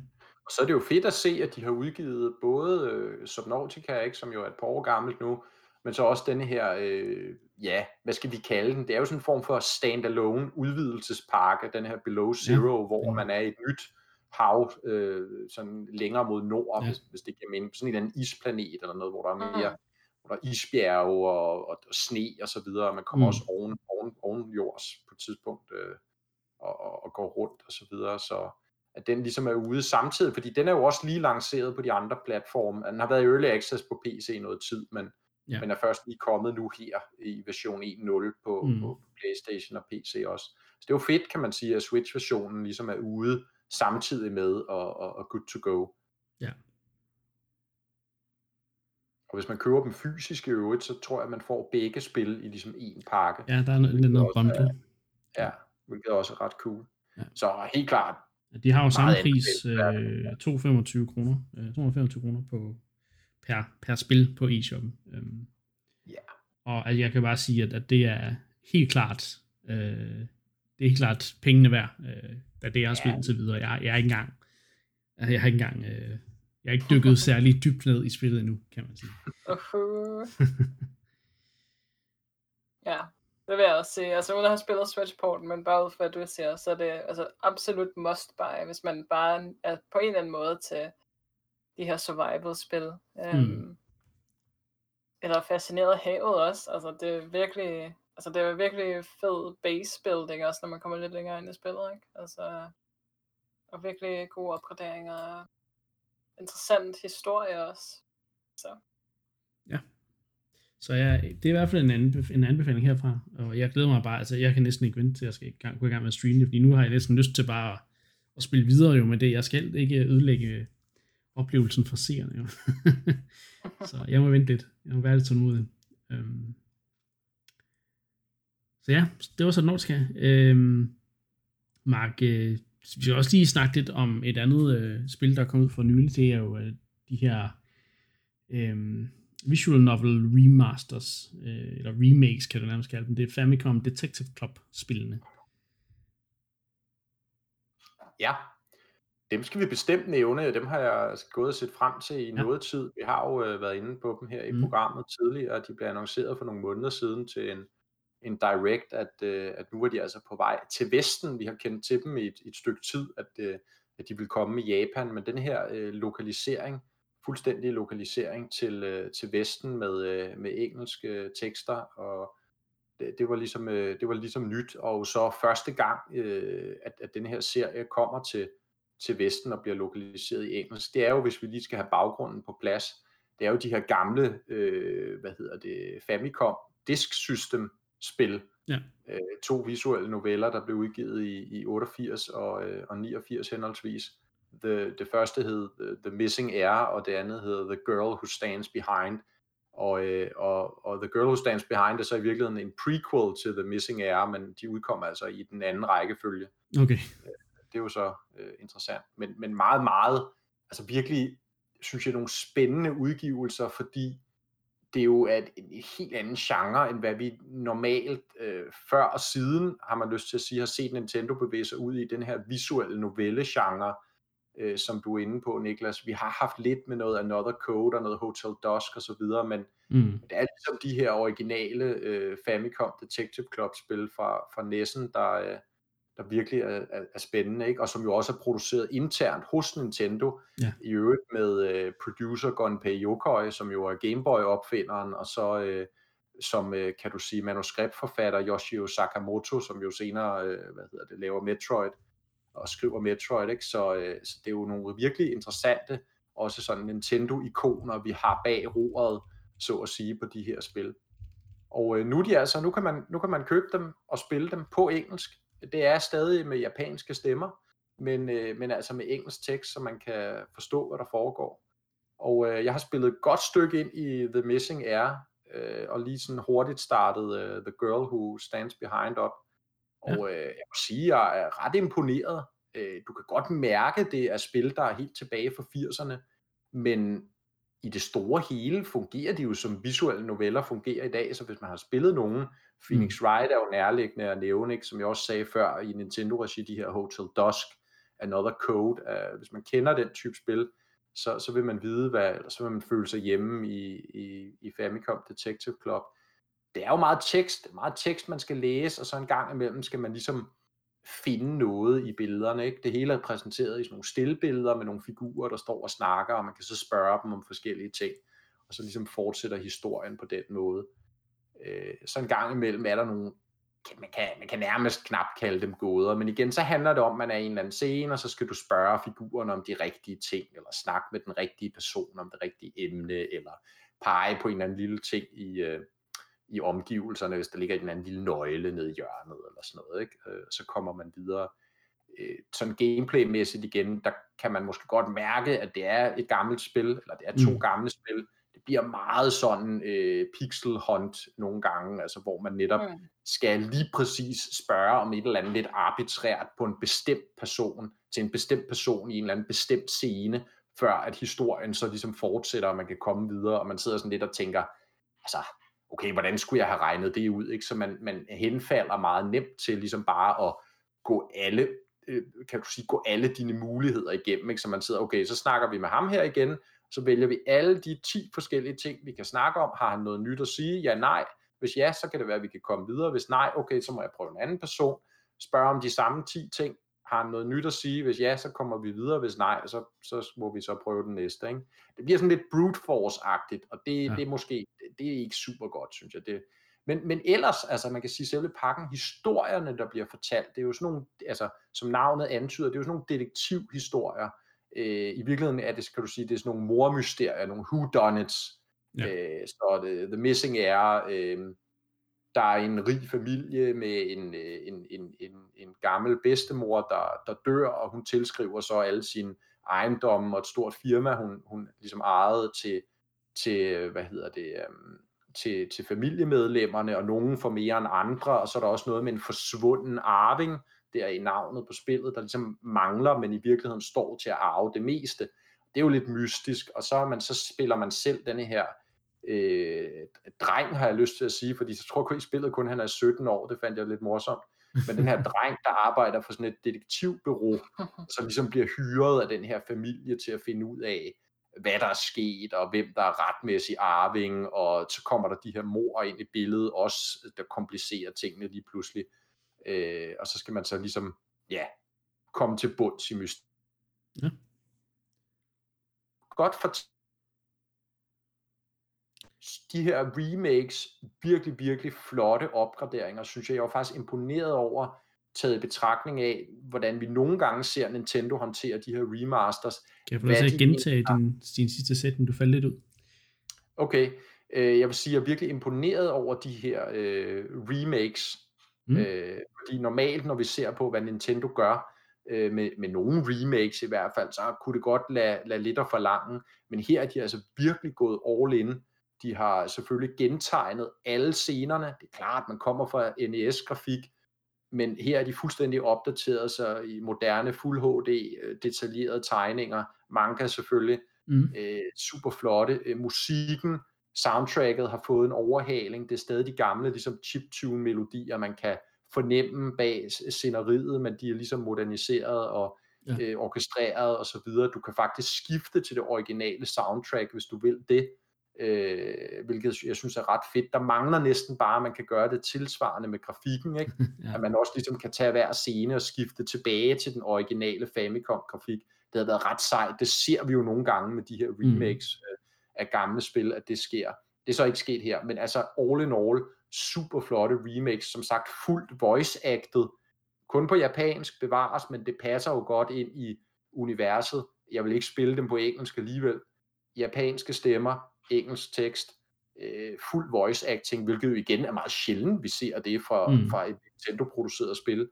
Og så er det jo fedt at se, at de har udgivet både øh, Subnautica, ikke, som jo er et par år gammelt nu, men så også denne her, øh, ja, hvad skal vi kalde den? Det er jo sådan en form for standalone udvidelsespakke, den her Below Zero, ja. hvor man er i et nyt hav, øh, sådan længere mod nord, ja. hvis, hvis det giver mening, sådan en eller anden isplanet eller noget, hvor der er mere hvor der er isbjerge og, og, og sne og så videre, og man kommer mm. også oven, oven, oven jords på et tidspunkt øh, og, og, og går rundt og så videre, så at den ligesom er ude samtidig, fordi den er jo også lige lanceret på de andre platforme. Den har været i early access på PC i noget tid, men, ja. men er først lige kommet nu her i version 1.0 på, mm. på PlayStation og PC også. Så det er jo fedt, kan man sige, at Switch-versionen ligesom er ude samtidig med og, og, og good to go. Ja. Og hvis man køber dem fysisk i øvrigt, så tror jeg, at man får begge spil i ligesom en pakke. Ja, der er lidt noget bundle. Ja, hvilket er også ret cool. Ja. Så helt klart, De har jo samme pris, øh, 225 kroner, øh, 225 kroner på, per, per spil på eShoppen. Øhm, Ja. Og altså, jeg kan bare sige, at, at det er helt klart, øh, det er helt klart pengene værd, øh, da det jeg har spillet til videre. Jeg, jeg er ikke engang, altså, jeg har ikke engang, øh, jeg har ikke dykket særlig dybt ned i spillet endnu, kan man sige. Uh-huh. ja, det vil jeg også sige. Altså uden at have spillet Switchport, men bare ud fra hvad du siger, så er det altså, absolut must buy, hvis man bare er på en eller anden måde til de her survival-spil. Um, Mm. Eller fascineret af havet også. Altså det er virkelig, altså det er virkelig fed base building også, når man kommer lidt længere ind i spillet, ikke? Altså, og virkelig gode opgraderinger og interessant historie også. Så. Så jeg, det er i hvert fald en, anbef- en anbefaling herfra, og jeg glæder mig bare, altså jeg kan næsten ikke vente til, at jeg skal i gang, gå i gang med at streame det, fordi nu har jeg næsten lyst til bare at, at spille videre jo med det. Jeg skal ikke ødelægge oplevelsen for seerne jo. så jeg må vente lidt. Jeg må være lidt tålmodig. Øhm. Så ja, det var så Nordska. Øhm, Mark, øh, vi skal også lige snakke lidt om et andet øh, spil, der er kommet ud for nylig. Det er jo øh, de her øh, visual novel remasters, øh, eller remakes kan du nærmest kalde dem. Det er Famicom Detective Club spillene. Ja, dem skal vi bestemt nævne. Dem har jeg gået og set frem til i Ja. noget tid. Vi har jo øh, været inde på dem her i Mm. programmet tidligere. De blev annonceret for nogle måneder siden til en, en direct, at, øh, at nu er de altså på vej til Vesten. Vi har kendt til dem i et, et stykke tid, at, øh, at de vil komme i Japan. Men den her øh, lokalisering, fuldstændig lokalisering til, øh, til Vesten med, øh, med engelske tekster og det, det var ligesom øh, det var ligesom nyt og så første gang øh, at, at den her serie kommer til til Vesten og bliver lokaliseret i engelsk. Det er jo hvis vi lige skal have baggrunden på plads. Det er jo de her gamle øh, hvad hedder det Famicom Disk System spil. Ja. Øh, to visuelle noveller der blev udgivet i, i 88 og, øh, og 89 henholdsvis. The, det første hed The, The Missing Air og det andet hed The Girl Who Stands Behind. Og, øh, og, og The Girl Who Stands Behind er så i virkeligheden en prequel til The Missing Air, men de udkom altså i den anden rækkefølge. Okay. Det er jo så øh, interessant. Men, men meget, meget, altså virkelig, synes jeg, nogle spændende udgivelser, fordi det er jo et, en helt anden genre, end hvad vi normalt øh, før og siden, har man lyst til at sige, har set Nintendo bevæge sig ud i den her visuelle novelle-genre, øh, som du er inde på, Niklas. Vi har haft lidt med noget Another Code og noget Hotel Dusk og så videre, men Mm. det er ligesom de her originale øh, Famicom Detective Club-spil fra, fra Nessen, der, øh, der virkelig er, er, er spændende, ikke? og som jo også er produceret internt hos Nintendo, Ja. i øvrigt med øh, producer Gunpei Yokoi, som jo er Gameboy-opfinderen, og så øh, som, øh, kan du sige, manuskriptforfatter Yoshio Sakamoto, som jo senere, øh, hvad hedder det, laver Metroid, og skriver Metroid, ikke? Så, øh, så det er jo nogle virkelig interessante, også sådan Nintendo-ikoner, vi har bag roret, så at sige, på de her spil. Og øh, nu, er de altså, nu, kan man, nu kan man købe dem og spille dem på engelsk. Det er stadig med japanske stemmer, men, øh, men altså med engelsk tekst, så man kan forstå, hvad der foregår. Og øh, jeg har spillet et godt stykke ind i The Missing Air, øh, og lige sådan hurtigt startet øh, The Girl Who Stands Behind op. Og øh, jeg må sige, jeg er ret imponeret. Øh, du kan godt mærke, det er spil, der er helt tilbage fra 80'erne, men i det store hele fungerer de jo som visuelle noveller fungerer i dag, så hvis man har spillet nogen, Phoenix Wright er jo nærliggende at nævne, ikke? som jeg også sagde før i Nintendo-regi, de her Hotel Dusk, Another Code, uh, hvis man kender den type spil, så, så vil man vide, hvad, eller så vil man føle sig hjemme i, i, i Famicom Detective Club. Det er jo meget tekst, det er meget tekst, man skal læse, og så en gang imellem skal man ligesom finde noget i billederne. Ikke? Det hele er præsenteret i sådan nogle stillbilleder med nogle figurer, der står og snakker, og man kan så spørge dem om forskellige ting, og så ligesom fortsætter historien på den måde. Øh, så en gang imellem er der nogle, man kan, man kan nærmest knap kalde dem gåder, men igen, så handler det om, at man er i en eller anden scene, og så skal du spørge figurerne om de rigtige ting, eller snakke med den rigtige person om det rigtige emne, eller pege på en eller anden lille ting i, øh, i omgivelserne, hvis der ligger en eller anden lille nøgle nede i hjørnet, eller sådan noget, ikke? Øh, så kommer man videre. Øh, sådan gameplaymæssigt igen, der kan man måske godt mærke, at det er et gammelt spil, eller det er to mm. gamle spil. Bliver meget sådan øh, pixel hunt nogle gange, altså hvor man netop mm. skal lige præcis spørge om et eller andet lidt arbitrært på en bestemt person, til en bestemt person i en eller anden bestemt scene, før at historien så ligesom fortsætter, og man kan komme videre, og man sidder sådan lidt og tænker, altså, okay, hvordan skulle jeg have regnet det ud, ikke? Så man, man henfalder meget nemt til ligesom bare at gå alle, øh, kan du sige, gå alle dine muligheder igennem, ikke? Så man sidder, okay, så snakker vi med ham her igen, så vælger vi alle de 10 forskellige ting, vi kan snakke om. Har han noget nyt at sige? Ja, nej. Hvis ja, så kan det være, at vi kan komme videre. Hvis nej, okay, så må jeg prøve en anden person. Spørge om de samme 10 ting. Har han noget nyt at sige? Hvis ja, så kommer vi videre. Hvis nej, så, så må vi så prøve den næste. Ikke? Det bliver sådan lidt brute force-agtigt, og det, ja. det er måske det er ikke super godt, synes jeg. Det, men, men ellers, altså man kan sige selve pakken, historierne, der bliver fortalt, det er jo sådan nogle, altså som navnet antyder, det er jo sådan nogle detektivhistorier, Øh, I virkeligheden er det, kan du sige, det er sådan nogle mormysterier, nogle whodunits. Ja. Øh, så det, The Missing er, øh, der er en rig familie med en, øh, en, en, en, en gammel bedstemor, der, der dør, og hun tilskriver så alle sine ejendomme og et stort firma, hun, hun ligesom ejede til, til hvad hedder det, um, til, til familiemedlemmerne, og nogen får mere end andre, og så er der også noget med en forsvunden arving, der i navnet på spillet, der ligesom mangler, men i virkeligheden står til at arve det meste. Det er jo lidt mystisk, og så, man, så spiller man selv denne her øh, dreng, har jeg lyst til at sige, fordi jeg tror kun i spillet kun han er 17 år, det fandt jeg lidt morsomt. Men den her dreng, der arbejder for sådan et detektivbureau, som ligesom bliver hyret af den her familie til at finde ud af, hvad der er sket, og hvem der er retmæssig arving, og så kommer der de her mor ind i billedet også, der komplicerer tingene lige pludselig. Øh, og så skal man så ligesom, ja, komme til bunds i mysteriet. Ja. Godt for de her remakes, virkelig, virkelig flotte opgraderinger, synes jeg, jeg var faktisk imponeret over, taget i betragtning af, hvordan vi nogle gange ser Nintendo håndtere de her remasters. Kan jeg få lov til at gentage din, din sidste sætning, du faldt lidt ud? Okay, øh, jeg vil sige, jeg er virkelig imponeret over de her øh, remakes, Mm. Øh, fordi normalt, når vi ser på, hvad Nintendo gør, øh, med, med nogle remakes i hvert fald, så kunne det godt lade, lade lidt at forlange. Men her er de altså virkelig gået all in. De har selvfølgelig gentegnet alle scenerne. Det er klart, at man kommer fra NES-grafik, men her er de fuldstændig opdateret så i moderne Fuld HD, øh, detaljerede tegninger, manga selvfølgelig, mm. øh, super flotte. Øh, musikken soundtracket har fået en overhaling. Det er stadig de gamle ligesom chiptune melodier, man kan fornemme bag sceneriet, men de er ligesom moderniseret og ja. øh, orkestreret og så videre. Du kan faktisk skifte til det originale soundtrack, hvis du vil det, øh, hvilket jeg synes er ret fedt. Der mangler næsten bare, at man kan gøre det tilsvarende med grafikken, ikke? ja. at man også ligesom kan tage hver scene og skifte tilbage til den originale Famicom-grafik. Det har været ret sejt. Det ser vi jo nogle gange med de her remakes. Mm af gamle spil, at det sker. Det er så ikke sket her, men altså all in all, super flotte remakes, som sagt fuldt voice-acted, kun på japansk bevares, men det passer jo godt ind i universet. Jeg vil ikke spille dem på engelsk alligevel. Japanske stemmer, engelsk tekst, øh, fuld voice acting, hvilket jo igen er meget sjældent, vi ser det fra, mm. fra et Nintendo-produceret spil.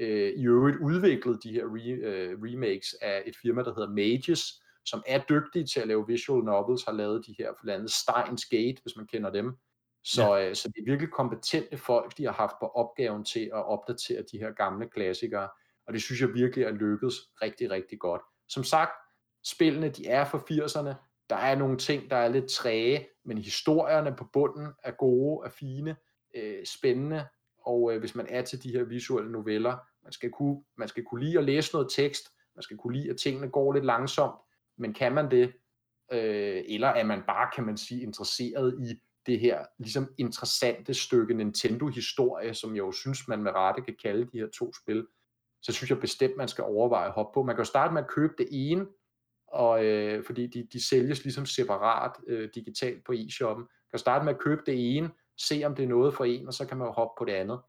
Øh, I øvrigt udviklet de her re, øh, remakes af et firma, der hedder Mages, som er dygtige til at lave visual novels, har lavet de her blandt andet Steins Gate, hvis man kender dem. Så, ja. øh, så det er virkelig kompetente folk, de har haft på opgaven til at opdatere de her gamle klassikere, og det synes jeg virkelig er lykkedes rigtig, rigtig godt. Som sagt, spillene de er for 80'erne, der er nogle ting, der er lidt træge, men historierne på bunden er gode, er fine, øh, spændende, og øh, hvis man er til de her visuelle noveller, man skal, kunne, man skal kunne lide at læse noget tekst, man skal kunne lide, at tingene går lidt langsomt, men kan man det, øh, eller er man bare, kan man sige, interesseret i det her ligesom interessante stykke Nintendo-historie, som jeg jo synes, man med rette kan kalde de her to spil, så synes jeg bestemt, man skal overveje at hoppe på. Man kan jo starte med at købe det ene, og, øh, fordi de, de sælges ligesom separat øh, digitalt på e-shoppen. Man kan starte med at købe det ene, se om det er noget for en, og så kan man jo hoppe på det andet.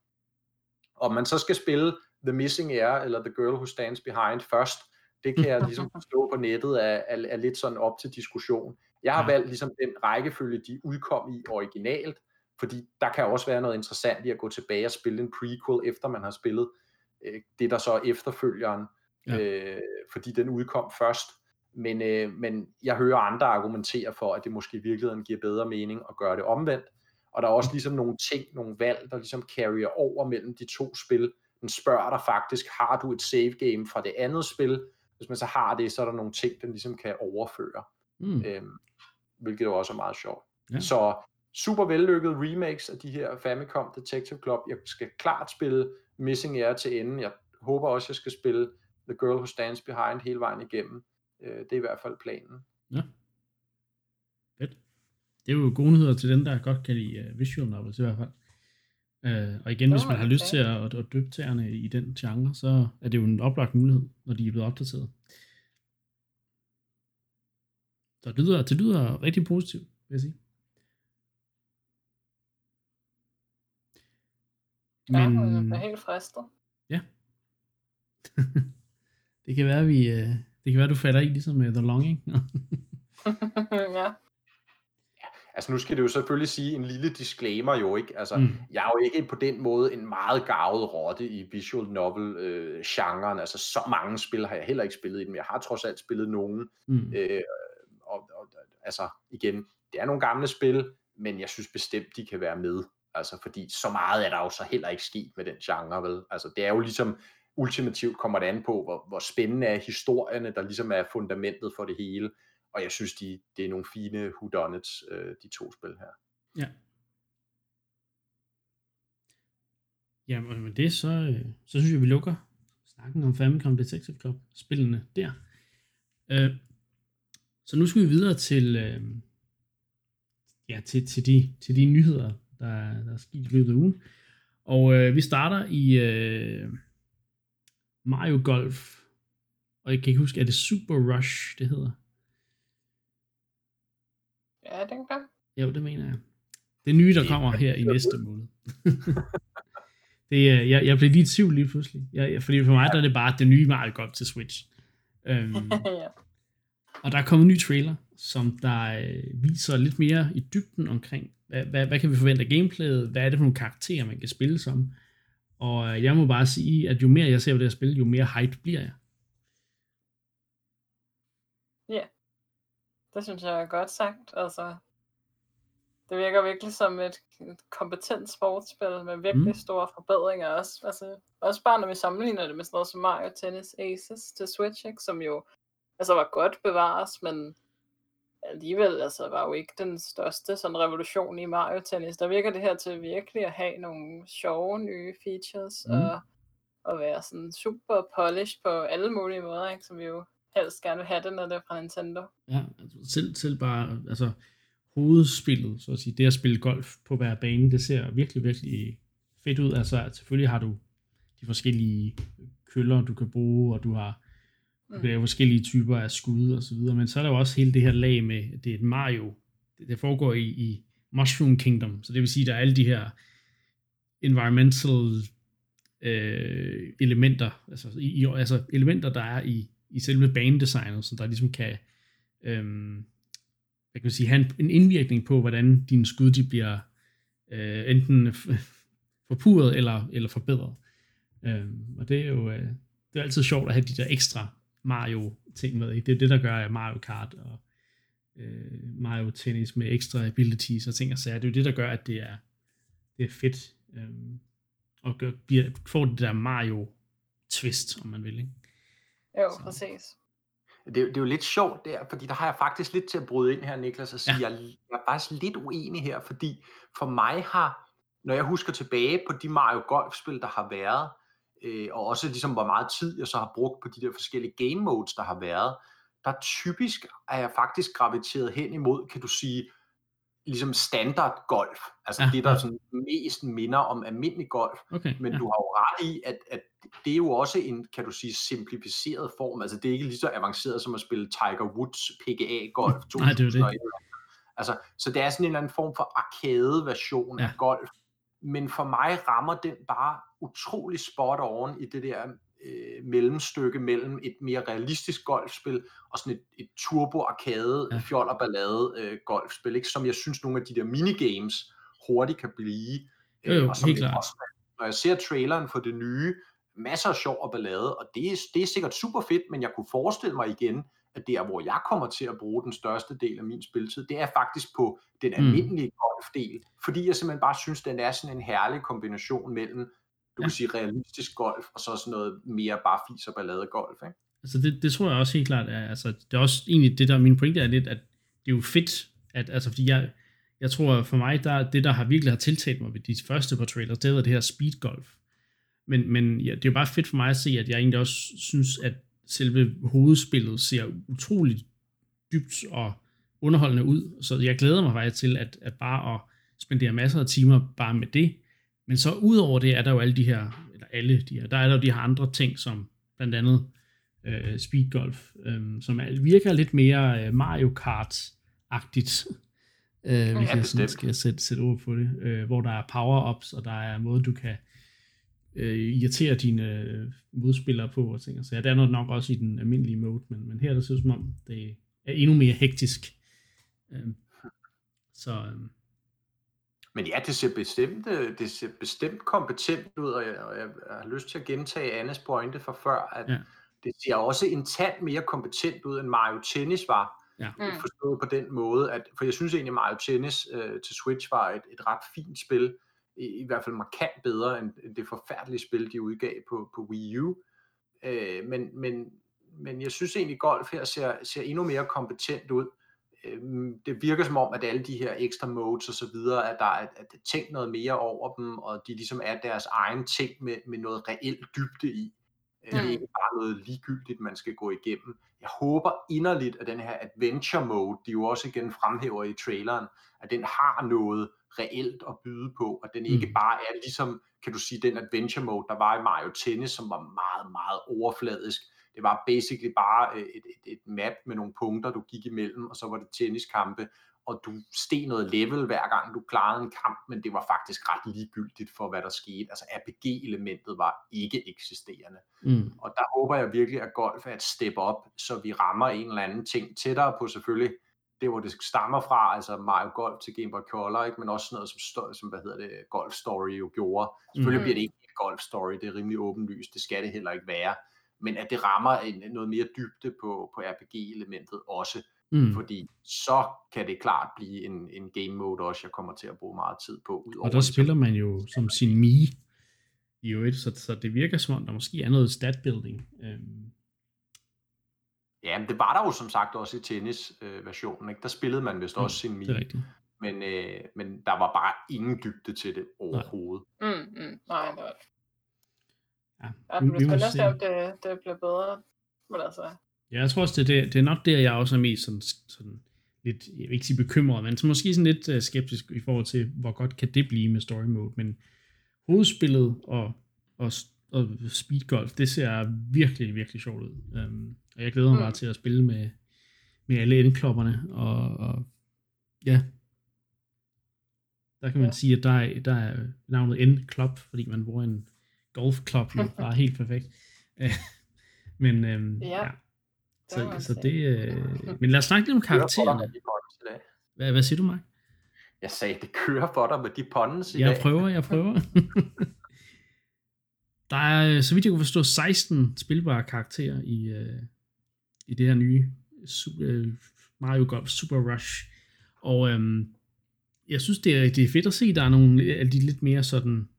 Om man så skal spille The Missing Air, eller The Girl Who Stands Behind først, det kan jeg ligesom forstå på nettet er, er, er lidt sådan op til diskussion. Jeg har valgt ligesom den rækkefølge, de udkom i originalt, fordi der kan også være noget interessant i at gå tilbage og spille en prequel, efter man har spillet øh, det, der så er efterfølgeren, ja. øh, fordi den udkom først. Men, øh, men jeg hører andre argumentere for, at det måske i virkeligheden giver bedre mening at gøre det omvendt. Og der er også ligesom nogle ting, nogle valg, der ligesom carrier over mellem de to spil. Den spørger dig faktisk, har du et save game fra det andet spil? Hvis man så har det, så er der nogle ting, den ligesom kan overføre. Mm. Øhm, hvilket jo også er meget sjovt. Ja. Så super vellykket remakes af de her Famicom Detective Club. Jeg skal klart spille Missing Air til enden. Jeg håber også, jeg skal spille The Girl Who Stands Behind hele vejen igennem. Øh, det er i hvert fald planen. Ja. Fedt. Det er jo gode nyheder til dem, der godt kan lide uh, visual novels i hvert fald. Uh, og igen, hvis man har lyst til at, at, døbe tæerne i den genre, så er det jo en oplagt mulighed, når de er blevet opdateret. Så det lyder, det lyder rigtig positivt, vil jeg sige. Men... Ja, jeg er helt fristet. Ja. det kan være, vi, øh, det kan være, du falder i ligesom med The Longing. ja. Altså nu skal det jo selvfølgelig sige en lille disclaimer jo ikke. Altså, mm. jeg er jo ikke på den måde en meget gavet rotte i visual novel øh, genren. Altså så mange spil har jeg heller ikke spillet i dem. Jeg har trods alt spillet nogen. Mm. Øh, og, og, altså igen, det er nogle gamle spil, men jeg synes bestemt, de kan være med. Altså, fordi så meget er der jo så heller ikke sket med den genre, vel? Altså, det er jo ligesom, ultimativt kommer det an på, hvor, hvor spændende er historierne, der ligesom er fundamentet for det hele. Og jeg synes, de, det er nogle fine whodunits, øh, de to spil her. Ja. Jamen med det så, øh, så synes jeg, vi lukker snakken om Famicom Detective Club, spillene der. Øh, så nu skal vi videre til, øh, ja, til, til, de, til de nyheder, der, der er sket i løbet af ugen. Og øh, vi starter i øh, Mario Golf. Og jeg kan ikke huske, er det Super Rush, det hedder? Ja, den gør. Jo, det mener jeg. Det nye, der kommer her i næste måned. det, er, jeg, jeg blev lige i tvivl lige pludselig. Jeg, fordi for mig der er det bare det nye Mario Golf til Switch. Um, ja. Og der er kommet en ny trailer, som der øh, viser lidt mere i dybden omkring, hvad, hvad, hvad kan vi forvente af gameplayet, hvad er det for nogle karakterer, man kan spille som. Og øh, jeg må bare sige, at jo mere jeg ser på det her spil, jo mere hype bliver jeg. Ja, det synes jeg er godt sagt. Altså, det virker virkelig som et kompetent sportsspil med virkelig mm. store forbedringer også. Altså, også bare når vi sammenligner det med sådan noget som Mario Tennis Aces til Switch, ikke, som jo altså var godt bevares, men alligevel altså, var jo ikke den største sådan revolution i Mario Tennis. Der virker det her til virkelig at have nogle sjove nye features, mm. og, og være sådan super polished på alle mulige måder, ikke? som vi jo helst gerne vil have det, når det er fra Nintendo. Ja, altså selv, selv bare, altså hovedspillet, så at sige, det at spille golf på hver bane, det ser virkelig, virkelig fedt ud. Altså selvfølgelig har du de forskellige køller, du kan bruge, og du har Mm. Det er forskellige typer af skud og så videre, men så er der jo også hele det her lag med, det er et Mario. Det, det foregår i, i Mushroom Kingdom, så det vil sige, at der er alle de her environmental øh, elementer, altså, i, altså elementer, der er i, i selve banedesignet, så der ligesom kan, øhm, hvad kan man sige, have en, en indvirkning på, hvordan dine skud de bliver øh, enten forpurret eller, eller forbedret. Øhm, og det er jo øh, det er altid sjovt at have de der ekstra Mario-ting med. Ikke? Det er det, der gør Mario Kart og øh, Mario Tennis med ekstra abilities og ting og sager. Det er jo det, der gør, at det er, det er fedt. Øhm, og gør, bliver, får det der Mario-twist, om man vil. Ikke? Jo, Så. præcis. Det, det er jo lidt sjovt der, fordi der har jeg faktisk lidt til at bryde ind her, Niklas, og sige, ja. jeg, jeg er faktisk lidt uenig her, fordi for mig har, når jeg husker tilbage på de Mario Golf-spil, der har været, øh, og også ligesom hvor meget tid jeg så har brugt på de der forskellige game modes, der har været, der typisk er jeg faktisk graviteret hen imod, kan du sige, ligesom standard golf, altså ja, det, der sådan mest minder om almindelig golf, okay, men ja. du har jo ret i, at, at det er jo også en, kan du sige, simplificeret form, altså det er ikke lige så avanceret som at spille Tiger Woods PGA Golf 2001. Nej, det er det. Altså, så det er sådan en eller anden form for arcade-version ja. af golf, men for mig rammer den bare utrolig spot on i det der øh, mellemstykke mellem et mere realistisk golfspil og sådan et, et turbo-arcade, ja. fjol og ballade øh, golfspil, ikke? som jeg synes nogle af de der minigames hurtigt kan blive. Øh, jo, jo, og som helt klart. Også, når jeg ser traileren for det nye, masser af sjov og ballade, og det er, det er sikkert super fedt, men jeg kunne forestille mig igen, at der, hvor jeg kommer til at bruge den største del af min spiltid, det er faktisk på den Mm. almindelige golfdel, fordi jeg simpelthen bare synes, den er sådan en herlig kombination mellem, du Ja. kan sige, realistisk golf, og så sådan noget mere bare fis og ballade golf, ikke? Altså det, det tror jeg også helt klart er, altså det er også egentlig det der, min pointe er lidt, at det er jo fedt, at, altså fordi jeg, jeg tror for mig, der, det der har virkelig har tiltalt mig ved de første par trailers, det er det her speed golf. Men, men ja, det er jo bare fedt for mig at se, at jeg egentlig også synes, at selve hovedspillet ser utroligt dybt og underholdende ud. Så jeg glæder mig faktisk til, at, at bare at spendere masser af timer bare med det. Men så ud over det, er der jo alle de her, eller alle de her, der er der jo de her andre ting, som blandt andet øh, speed golf, øh, som er, virker lidt mere øh, Mario Kart-agtigt. Øh, hvis jeg sådan skal sætte, sætte ord på det. Øh, hvor der er power-ups, og der er måde, du kan øh, irritere dine øh, modspillere på og ting. Så ja, det er noget nok også i den almindelige mode, men, men her er det så som om, det er endnu mere hektisk. Øh, så øh, Men ja, det ser bestemt, øh, det ser bestemt kompetent ud, og jeg, og jeg har lyst til at gentage Annes pointe fra før, at Ja. ja. det ser også en tand mere kompetent ud, end Mario Tennis var. Ja. Mm. Forstået på den måde, at, for jeg synes egentlig, Mario Tennis øh, til Switch var et, et ret fint spil, i, i hvert fald markant bedre end, end det forfærdelige spil, de udgav på, på Wii U. Øh, men, men, men jeg synes egentlig, golf her ser, ser endnu mere kompetent ud. Øh, det virker som om, at alle de her ekstra modes og så videre, at der er at der er tænkt noget mere over dem, og de ligesom er deres egen ting med, med noget reelt dybde i. Øh, Det er Mm. ikke bare noget ligegyldigt, man skal gå igennem. Jeg håber inderligt, at den her adventure mode, de jo også igen fremhæver i traileren, at den har noget reelt at byde på, og den ikke Mm. bare er ligesom, kan du sige, den adventure mode, der var i Mario Tennis, som var meget, meget overfladisk. Det var basically bare øh, et, et, et map med nogle punkter, du gik imellem, og så var det tenniskampe, og du steg noget level hver gang du klarede en kamp, men det var faktisk ret ligegyldigt for, hvad der skete. Altså RPG-elementet var ikke eksisterende. mm, Og der håber jeg virkelig, at golf er et step op, så vi rammer en eller anden ting tættere på selvfølgelig det, hvor det stammer fra, altså Mario Golf til Game Boy Color, ikke? men også sådan noget, som, som hvad hedder det, Golf Story jo gjorde. Selvfølgelig Mhm. bliver det ikke et Golf Story, det er rimelig åbenlyst, det skal det heller ikke være, men at det rammer en, noget mere dybde på, på RPG-elementet også, mm. fordi så kan det klart blive en, en game mode også, jeg kommer til at bruge meget tid på. Ud Og der spiller man jo som sin Mii i øvrigt, så, så det virker som om, der måske er noget stat building. Øhm, Ja, men det var der jo som sagt også i tennis-versionen, ikke? der spillede man vist Mm, også sin det Mii. rigtigt. Men, øh, men der var bare ingen dybde til det overhovedet. Mm, mm, nej, nej. Ja, Ja, vi- det vi bliver må spændende at det, det bliver bedre. Men altså, Ja, jeg tror også, det er, det, det er nok der, jeg også er mest sådan, sådan lidt, jeg vil ikke sige bekymret, men så måske sådan lidt uh, skeptisk i forhold til, hvor godt kan det blive med story mode, men hovedspillet og, og, og speed golf, det ser virkelig, virkelig sjovt ud. Um, og jeg glæder mig Mm. bare til at spille med, med alle endklopperne, og, og ja, der kan man Ja. sige, at der er, der er navnet N-klop, fordi man bruger en golfklop, jo bare helt perfekt. Men øhm, Ja, ja, det så, man så det, øh, men lad os snakke lidt om karaktererne. Hvad, hvad siger du, Mark? Jeg sagde, det kører for dig med de puns i Jeg dag. prøver, jeg prøver. der er, så vidt jeg kunne forstå, 16 spilbare karakterer i, øh, i det her nye Super, øh, Mario Golf Super Rush. Og øhm, jeg synes, det er, det er fedt at se, der er nogle af de lidt mere sådan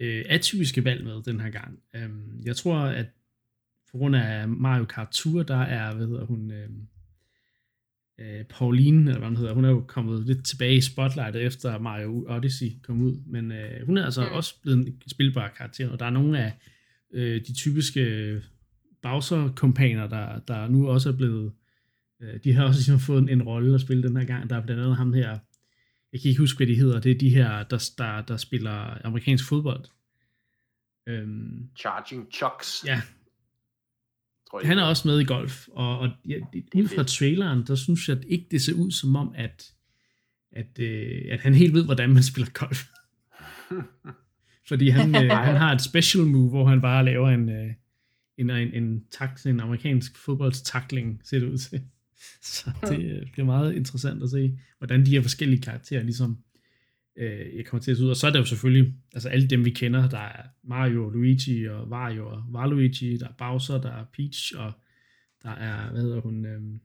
øh, atypiske valg med den her gang. Øhm, jeg tror, at på grund af Mario Kart Tour, der er, hvad hedder hun, øh, øh, Pauline, eller hvad hun hedder, hun er jo kommet lidt tilbage i spotlightet efter Mario Odyssey kom ud, men øh, hun er altså Mm. også blevet en spilbar karakter, og der er nogle af øh, de typiske Bowser-kompaner, der, der nu også er blevet, øh, de har også ligesom fået en, en rolle at spille den her gang. Der er blandt andet ham her, jeg kan ikke huske, hvad de hedder, det er de her, der, der, der spiller amerikansk fodbold. Øhm, Charging Chucks. ja, tror jeg, han er også med i golf, og, og ja, det- ud fra traileren, der synes jeg at ikke, det ser ud som om, at, at, øh, at han helt ved, hvordan man spiller golf. Fordi han, øh, han har et special move, hvor han bare laver en, øh, en, en, en, takt, en amerikansk fodboldstakling, ser det ud til. Så det øh, bliver meget interessant at se, hvordan de her forskellige karakterer ligesom øh, jeg kommer til at se ud. Og så er der jo selvfølgelig, altså alle dem vi kender, der er Mario, Luigi og Wario og Waluigi, der er Bowser, der er Peach og der er, hvad hedder hun, øhm,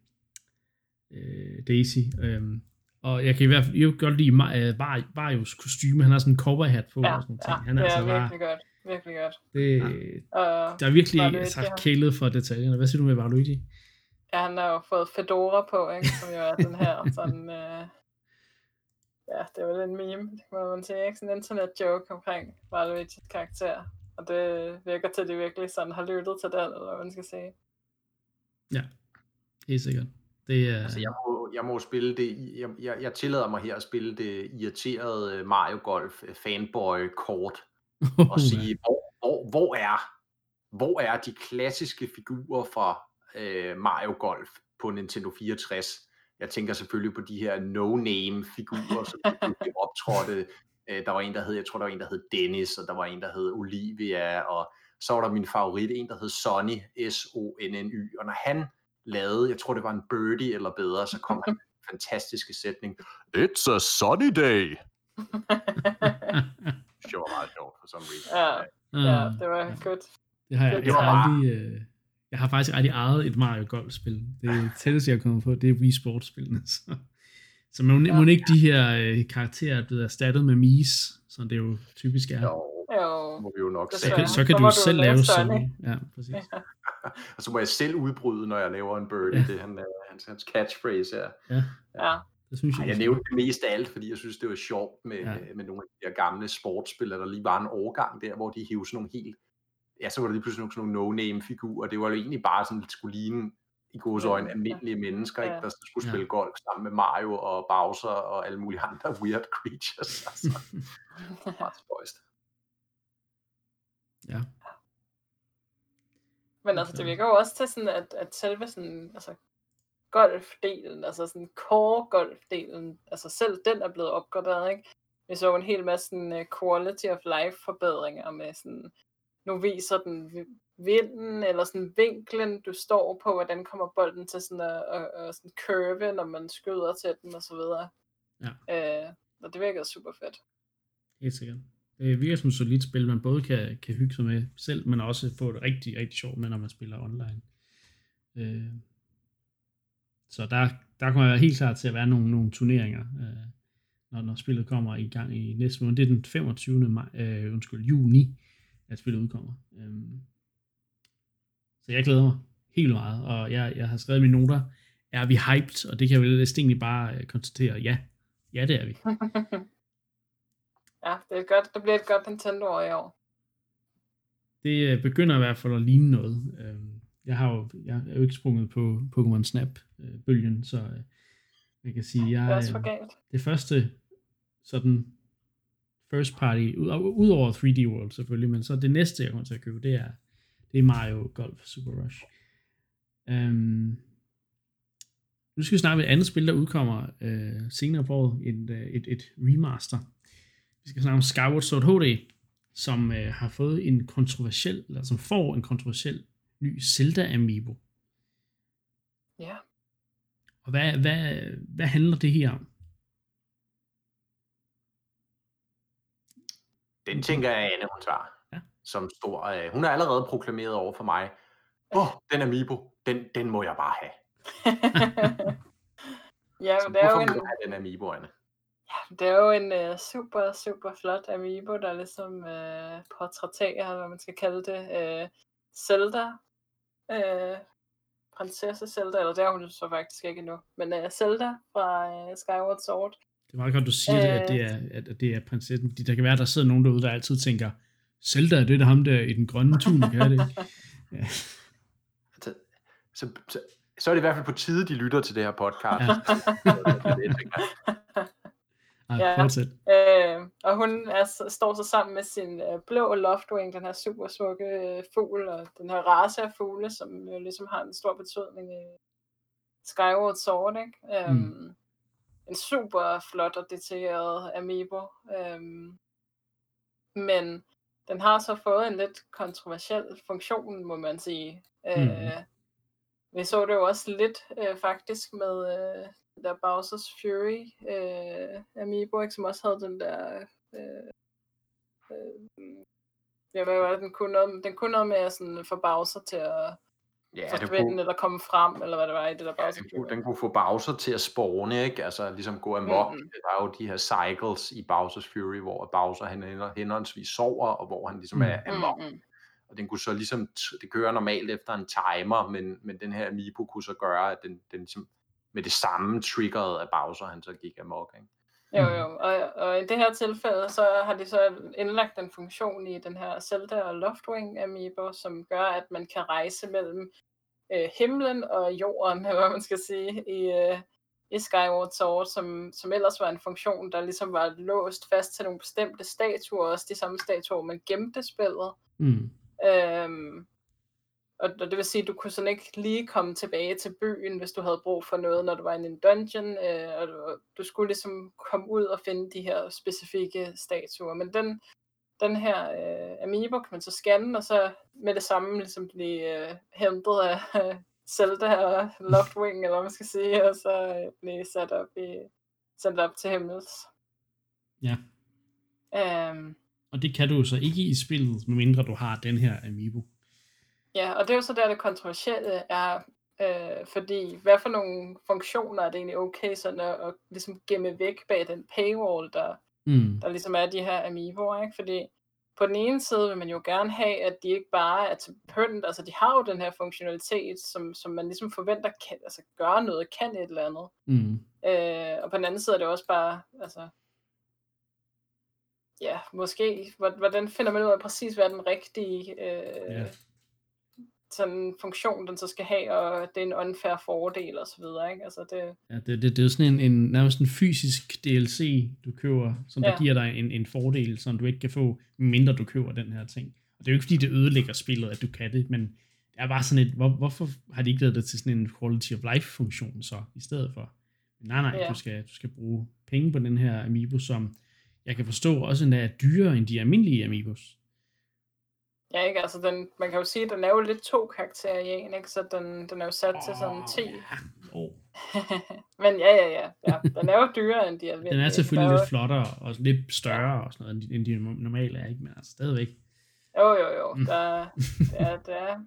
øh, Daisy. Øhm, og jeg kan i hvert fald jo godt lide øh, Var- Varios kostyme. Han har sådan en cowboyhat på Ja, og sådan ja, noget. Han det er er altså bare, virkelig godt. Virkelig godt. det, Og der er virkelig Valuigi, altså, ja. kælet for detaljerne. Hvad siger du med Valuigi? Ja, han har jo fået Fedora på, ikke? som jo er den her sådan... Øh... Ja, det var en meme, må man sige, ikke? Sådan en internet joke omkring Valuigis karakter. Og det virker til, at de virkelig sådan har lyttet til den, eller hvad man skal sige. Helt sikkert. Det er... Altså, jeg må, jeg må spille det, jeg, jeg, jeg tillader mig her at spille det irriterede Mario Golf øh, fanboy kort og sige, hvor, hvor, hvor, er, hvor er de klassiske figurer fra øh, Mario Golf på Nintendo 64? Jeg tænker selvfølgelig på de her no-name figurer, som pludselig optrådte. Øh, der var en, der hed, jeg tror, der var en, der hed Dennis, og der var en, der hed Olivia, og så var der min favorit, en, der hed Sonny, S-O-N-N-Y, og når han lavede, jeg tror, det var en birdie eller bedre, så kom han med den fantastiske sætning, It's a sunny day. Det var meget sjovt for some reason. Ja. ja, Ah, det var godt. Det har jeg, det var har bare- aldrig... Øh, jeg har faktisk aldrig ejet et Mario Golf-spil. Det er tætteste, jeg er kommet på, det er Wii Sports-spillene. Så, så må, Ja. må ikke de her øh, karakterer er blevet erstattet med Mies, som det jo typisk er. Jo, Jo. må vi jo nok Så kan, jeg. så kan Så du du selv lave. Sony. Ja, præcis. Ja. Og så må jeg selv udbryde, når jeg laver en birdie. Ja. Det er han, øh, hans, hans catchphrase her. Ja. Det synes Ej, jeg, jeg du nævnte det mest af alt, fordi jeg synes, det var sjovt med, Ja. ja. med nogle af de der gamle sportsspil, der lige var en overgang der, hvor de hævde sådan nogle helt... Ja, så var der lige pludselig nogle sådan nogle no-name figurer. Det var jo egentlig bare sådan, det skulle ligne i gods øjne almindelige mennesker, ikke, der skulle Ja. spille golf sammen med Mario og Bowser og alle mulige andre weird creatures. Altså, meget spøjst. Ja. Men altså, det virker jo også til sådan, at, at selve sådan, altså, golfdelen, altså sådan core golfdelen, altså selv den er blevet opgraderet, ikke? Vi så en hel masse sådan, uh, quality of life forbedringer med sådan, nu viser den vi- vinden, eller sådan vinklen, du står på, hvordan kommer bolden til sådan at, at, at sådan curve, når man skyder til den, og så videre. Ja. Øh, og det virker super fedt. Helt sikkert. Det virker som et solidt spil, man både kan, kan hygge sig med selv, men også få det rigtig, rigtig sjovt med, når man spiller online. Øh, så der, der kommer jeg helt klart til at være nogle, nogle turneringer, øh, når, når spillet kommer i gang i næste måned. Det er den 25. Maj, øh, undskyld, juni, at spillet udkommer. Øh, så jeg glæder mig helt meget, og jeg, jeg har skrevet mine noter, er vi hyped, og det kan jeg vel næsten egentlig bare øh, konstatere, ja, ja det er vi. ja, det, er godt, det bliver et godt Nintendo-år i år. det øh, begynder i hvert fald at ligne noget. Øhm, Jeg har jo, jeg er jo ikke sprunget på Pokémon Snap-bølgen, så øh, jeg kan sige, jeg, Det er også for øh, galt. det første sådan first party, ud- udover 3D World selvfølgelig, men så det næste, jeg kommer til at købe, det er, det er Mario Golf Super Rush. Um, nu skal vi snakke om et andet spil, der udkommer øh, senere på året, et, øh, et, et remaster. Vi skal snakke om Skyward Sword HD, som øh, har fået en kontroversiel, eller som får en kontroversiel ny Zelda Amiibo. Ja. Og hvad, hvad, hvad handler det her om? Den tænker jeg, Anne, hun tager. Ja. Som stor. Øh, hun har allerede proklameret over for mig, åh, oh, den Amiibo, den, den må jeg bare have. ja, men det er jo en, den Amiibo, Anne? det er jo en uh, super, super flot Amiibo, der ligesom uh, portrætterer, eller hvad man skal kalde det, uh, Zelda. Uh, prinsesse Zelda, eller det er hun så faktisk ikke endnu, men uh, Zelda fra uh, Skyward Sword. Det er meget godt, du siger det, at det er, at, det er prinsessen. Fordi der kan være, at der sidder nogen derude, der altid tænker, Zelda, det er det ham der i den grønne tunik, er det ikke? Ja. Så, så, så, så er det i hvert fald på tide, de lytter til det her podcast. Ja. Ej, Ja. fortsæt. Øh, og hun er, står så sammen med sin øh, blå Loftwing, den her super smukke øh, fugl, og den her race af fugle, som jo ligesom har en stor betydning i Skyward Sword, ikke? Øhm, Mm. En super flot og detaljeret amiibo. Øhm, men den har så fået en lidt kontroversiel funktion, må man sige. Øh, Mhm. Vi så det jo også lidt øh, faktisk med øh, der Bowser's Fury øh, Amiibo, ikke, som også havde den der... Øh, øh, ja, hvad var det, den kunne noget, den kunne noget med at sådan, få Bowser til at Ja, det forsvinde kunne, eller komme frem, eller hvad det var i det der ja, den, kunne, den kunne få Bowser til at spawne, ikke? Altså ligesom gå amok. Mm. Der er jo de her cycles i Bowser's Fury, hvor Bowser han hen- henholdsvis sover, og hvor han ligesom er amok. Mm, mm. Og den kunne så ligesom, det kører normalt efter en timer, men, men den her Amiibo kunne så gøre, at den, den ligesom med det samme triggerede af Bowser, han så gik amok, ikke? Jo, Mm. jo. Og, og i det her tilfælde, så har de så indlagt en funktion i den her Zelda og Loftwing Amiibo, som gør, at man kan rejse mellem øh, himlen og jorden, eller hvad man skal sige, i, øh, i Skyward Sword, som, som ellers var en funktion, der ligesom var låst fast til nogle bestemte statuer, også de samme statuer, man gemte spillet. Mm. Øhm, og, og det vil sige, at du kunne sådan ikke lige komme tilbage til byen, hvis du havde brug for noget, når du var i en dungeon, øh, og du, du skulle ligesom komme ud og finde de her specifikke statuer. Men den, den her øh, Amiibo kan man så scanne, og så med det samme ligesom blive øh, hentet af øh, Zelda og Loftwing, eller hvad man skal sige, og så øh, blive sat op, i, sendt op til himmels. Ja. Øhm, Og det kan du så ikke i spillet, medmindre du har den her Amiibo. Ja, og det er jo så der, det kontroversielle er, øh, fordi hvad for nogle funktioner er det egentlig okay sådan at, at ligesom gemme væk bag den paywall, der, Mm. der ligesom er de her amiiboer, ikke? Fordi på den ene side vil man jo gerne have, at de ikke bare er til pynt, altså de har jo den her funktionalitet, som, som man ligesom forventer kan altså gøre noget, kan et eller andet. Mm. Øh, og på den anden side er det også bare, altså, ja, måske, hvor- hvordan finder man ud af præcis, hvad er den rigtige øh, Ja. Sådan funktion, den så skal have, og det er en unfair fordel og så videre, ikke? Altså det, Ja, det, det, det er sådan en, en, nærmest en fysisk DLC, du køber, som der Ja. giver dig en, en fordel, som du ikke kan få, mindre du køber den her ting. Og det er jo ikke fordi, det ødelægger spillet, at du kan det, men det er bare sådan et, hvor, hvorfor har de ikke lavet det til sådan en quality of life funktion så, i stedet for? Nej, nej, Ja. du, skal, du skal bruge penge på den her Amiibo, som jeg kan forstå også endda er dyrere end de almindelige Amiibos. Ja, ikke? Altså den, man kan jo sige, at den er jo lidt to karakterer i en, ikke? Så den, den er jo sat til sådan 10. Ja, oh. Men ja, ja, ja, ja. Den er jo dyrere end de almindelige. Den er selvfølgelig Der lidt flottere og lidt større og sådan noget, end de, end de normale er, ikke? Men altså stadigvæk. Jo, jo, jo. Mm. Der, det er, det er,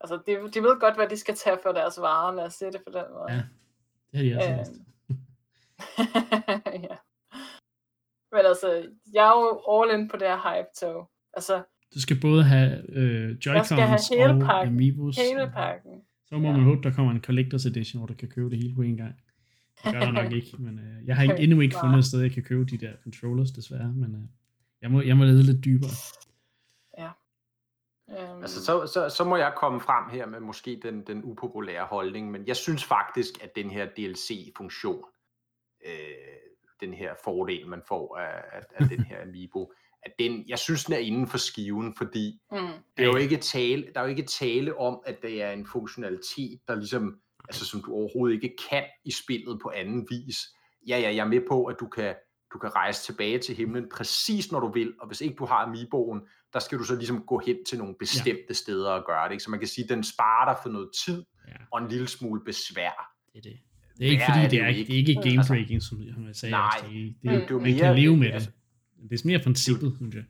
altså, de, de ved godt, hvad de skal tage for deres varer, lad os sige det på den måde. Ja, det har de også Øh, ja. Men altså, jeg er jo all in på det her hype-tog. Altså, Du skal både have øh, Joy-Cons og. Amiibos. hele pakken. Så må Ja. man håbe, der kommer en Collector's Edition, hvor du kan købe det hele på en gang. Det gør der nok ikke, men øh, jeg har ikke, endnu ikke fundet et sted, jeg kan købe de der controllers, desværre. Men øh, jeg, må, jeg må lede lidt dybere. Um, Altså, så, så, så må jeg komme frem her med måske den, den upopulære holdning, men jeg synes faktisk, at den her DLC-funktion, øh, den her fordel, man får af, af, af den her Amiibo, at den, jeg synes, den er inden for skiven, fordi mm, det er jo ikke tale, der er jo ikke tale om, at det er en funktionalitet, der ligesom, altså som du overhovedet ikke kan i spillet på anden vis. Ja, ja, jeg er med på, at du kan, du kan rejse tilbage til himlen præcis når du vil, og hvis ikke du har Amiiboen, der skal du så ligesom gå hen til nogle bestemte ja. steder og gøre det. Ikke? Så man kan sige, at den sparer dig for noget tid Ja, og en lille smule besvær. det er det. Det er ikke fordi, er det det er, ikke, det er ikke Altså- game-breaking, som jeg sagde. Nej, altså, det, det er det, det, man mere- kan leve med altså- det. Det er mere princippet, synes jeg.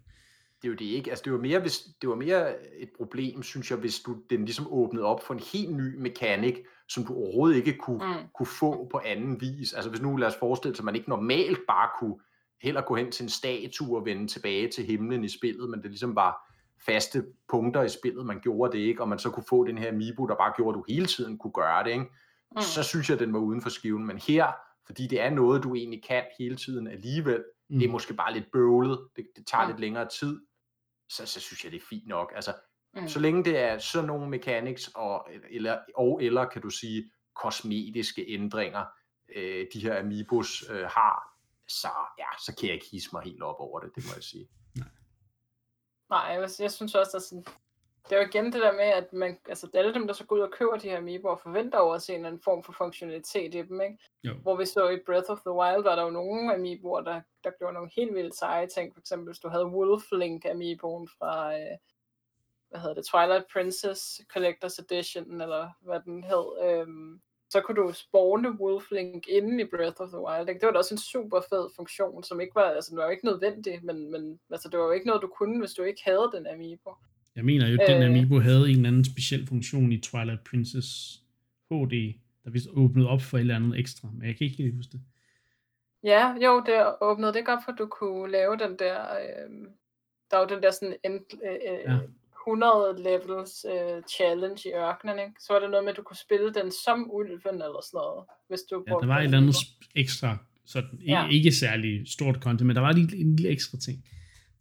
Det er jo det ikke. Altså, det var mere, hvis, det var mere et problem, synes jeg, hvis du den ligesom åbnede op for en helt ny mekanik, som du overhovedet ikke kunne, mm, kunne få på anden vis. Altså hvis nu lad os forestille sig, at man ikke normalt bare kunne heller gå hen til en statue og vende tilbage til himlen i spillet, men det ligesom var faste punkter i spillet, man gjorde det ikke, og man så kunne få den her Amiibo, der bare gjorde, at du hele tiden kunne gøre det, ikke? mm. så synes jeg, den var uden for skiven. Men her, fordi det er noget, du egentlig kan hele tiden alligevel, Mm. det er måske bare lidt bøvlet, det, det tager Mm. lidt længere tid, så, så synes jeg, det er fint nok. Altså, Mm. så længe det er sådan nogle mechanics og eller, og eller kan du sige kosmetiske ændringer, øh, de her Amiibos øh, har, så, ja, så kan jeg ikke hisse mig helt op over det, det må jeg sige. Nej, jeg, jeg synes også, at sådan, det er jo igen det der med, at man, altså alle dem, der så går ud og køber de her Amiiboer, forventer over at se en eller anden form for funktionalitet i dem, ikke? Jo. Hvor vi så i Breath of the Wild, var der jo nogle Amiiboer, der, der gjorde nogle helt vildt seje ting. For eksempel, hvis du havde Wolflink Amiiboen fra, øh, hvad hedder det, Twilight Princess Collector's Edition, eller hvad den hed, øhm, så kunne du spawne Wolflink inde i Breath of the Wild. Ikke? Det var da også en super fed funktion, som ikke var, altså den var jo ikke nødvendig, men, men altså, det var jo ikke noget, du kunne, hvis du ikke havde den Amiibo. Jeg mener jo, at den Amiibo havde en eller anden speciel funktion i Twilight Princess HD, der vist åbnede op for et eller andet ekstra, men jeg kan ikke helt huske det. Ja, jo, det åbnede det godt for, at du kunne lave den der, øh, der var den der sådan en, øh, ja. 100 levels øh, challenge i ørkenen, ikke? Så var det noget med, at du kunne spille den som ulven eller sådan noget, hvis du Ja, der var et eller andet ekstra, sådan, ja. ikke særlig stort content, men der var lige en lille ekstra ting.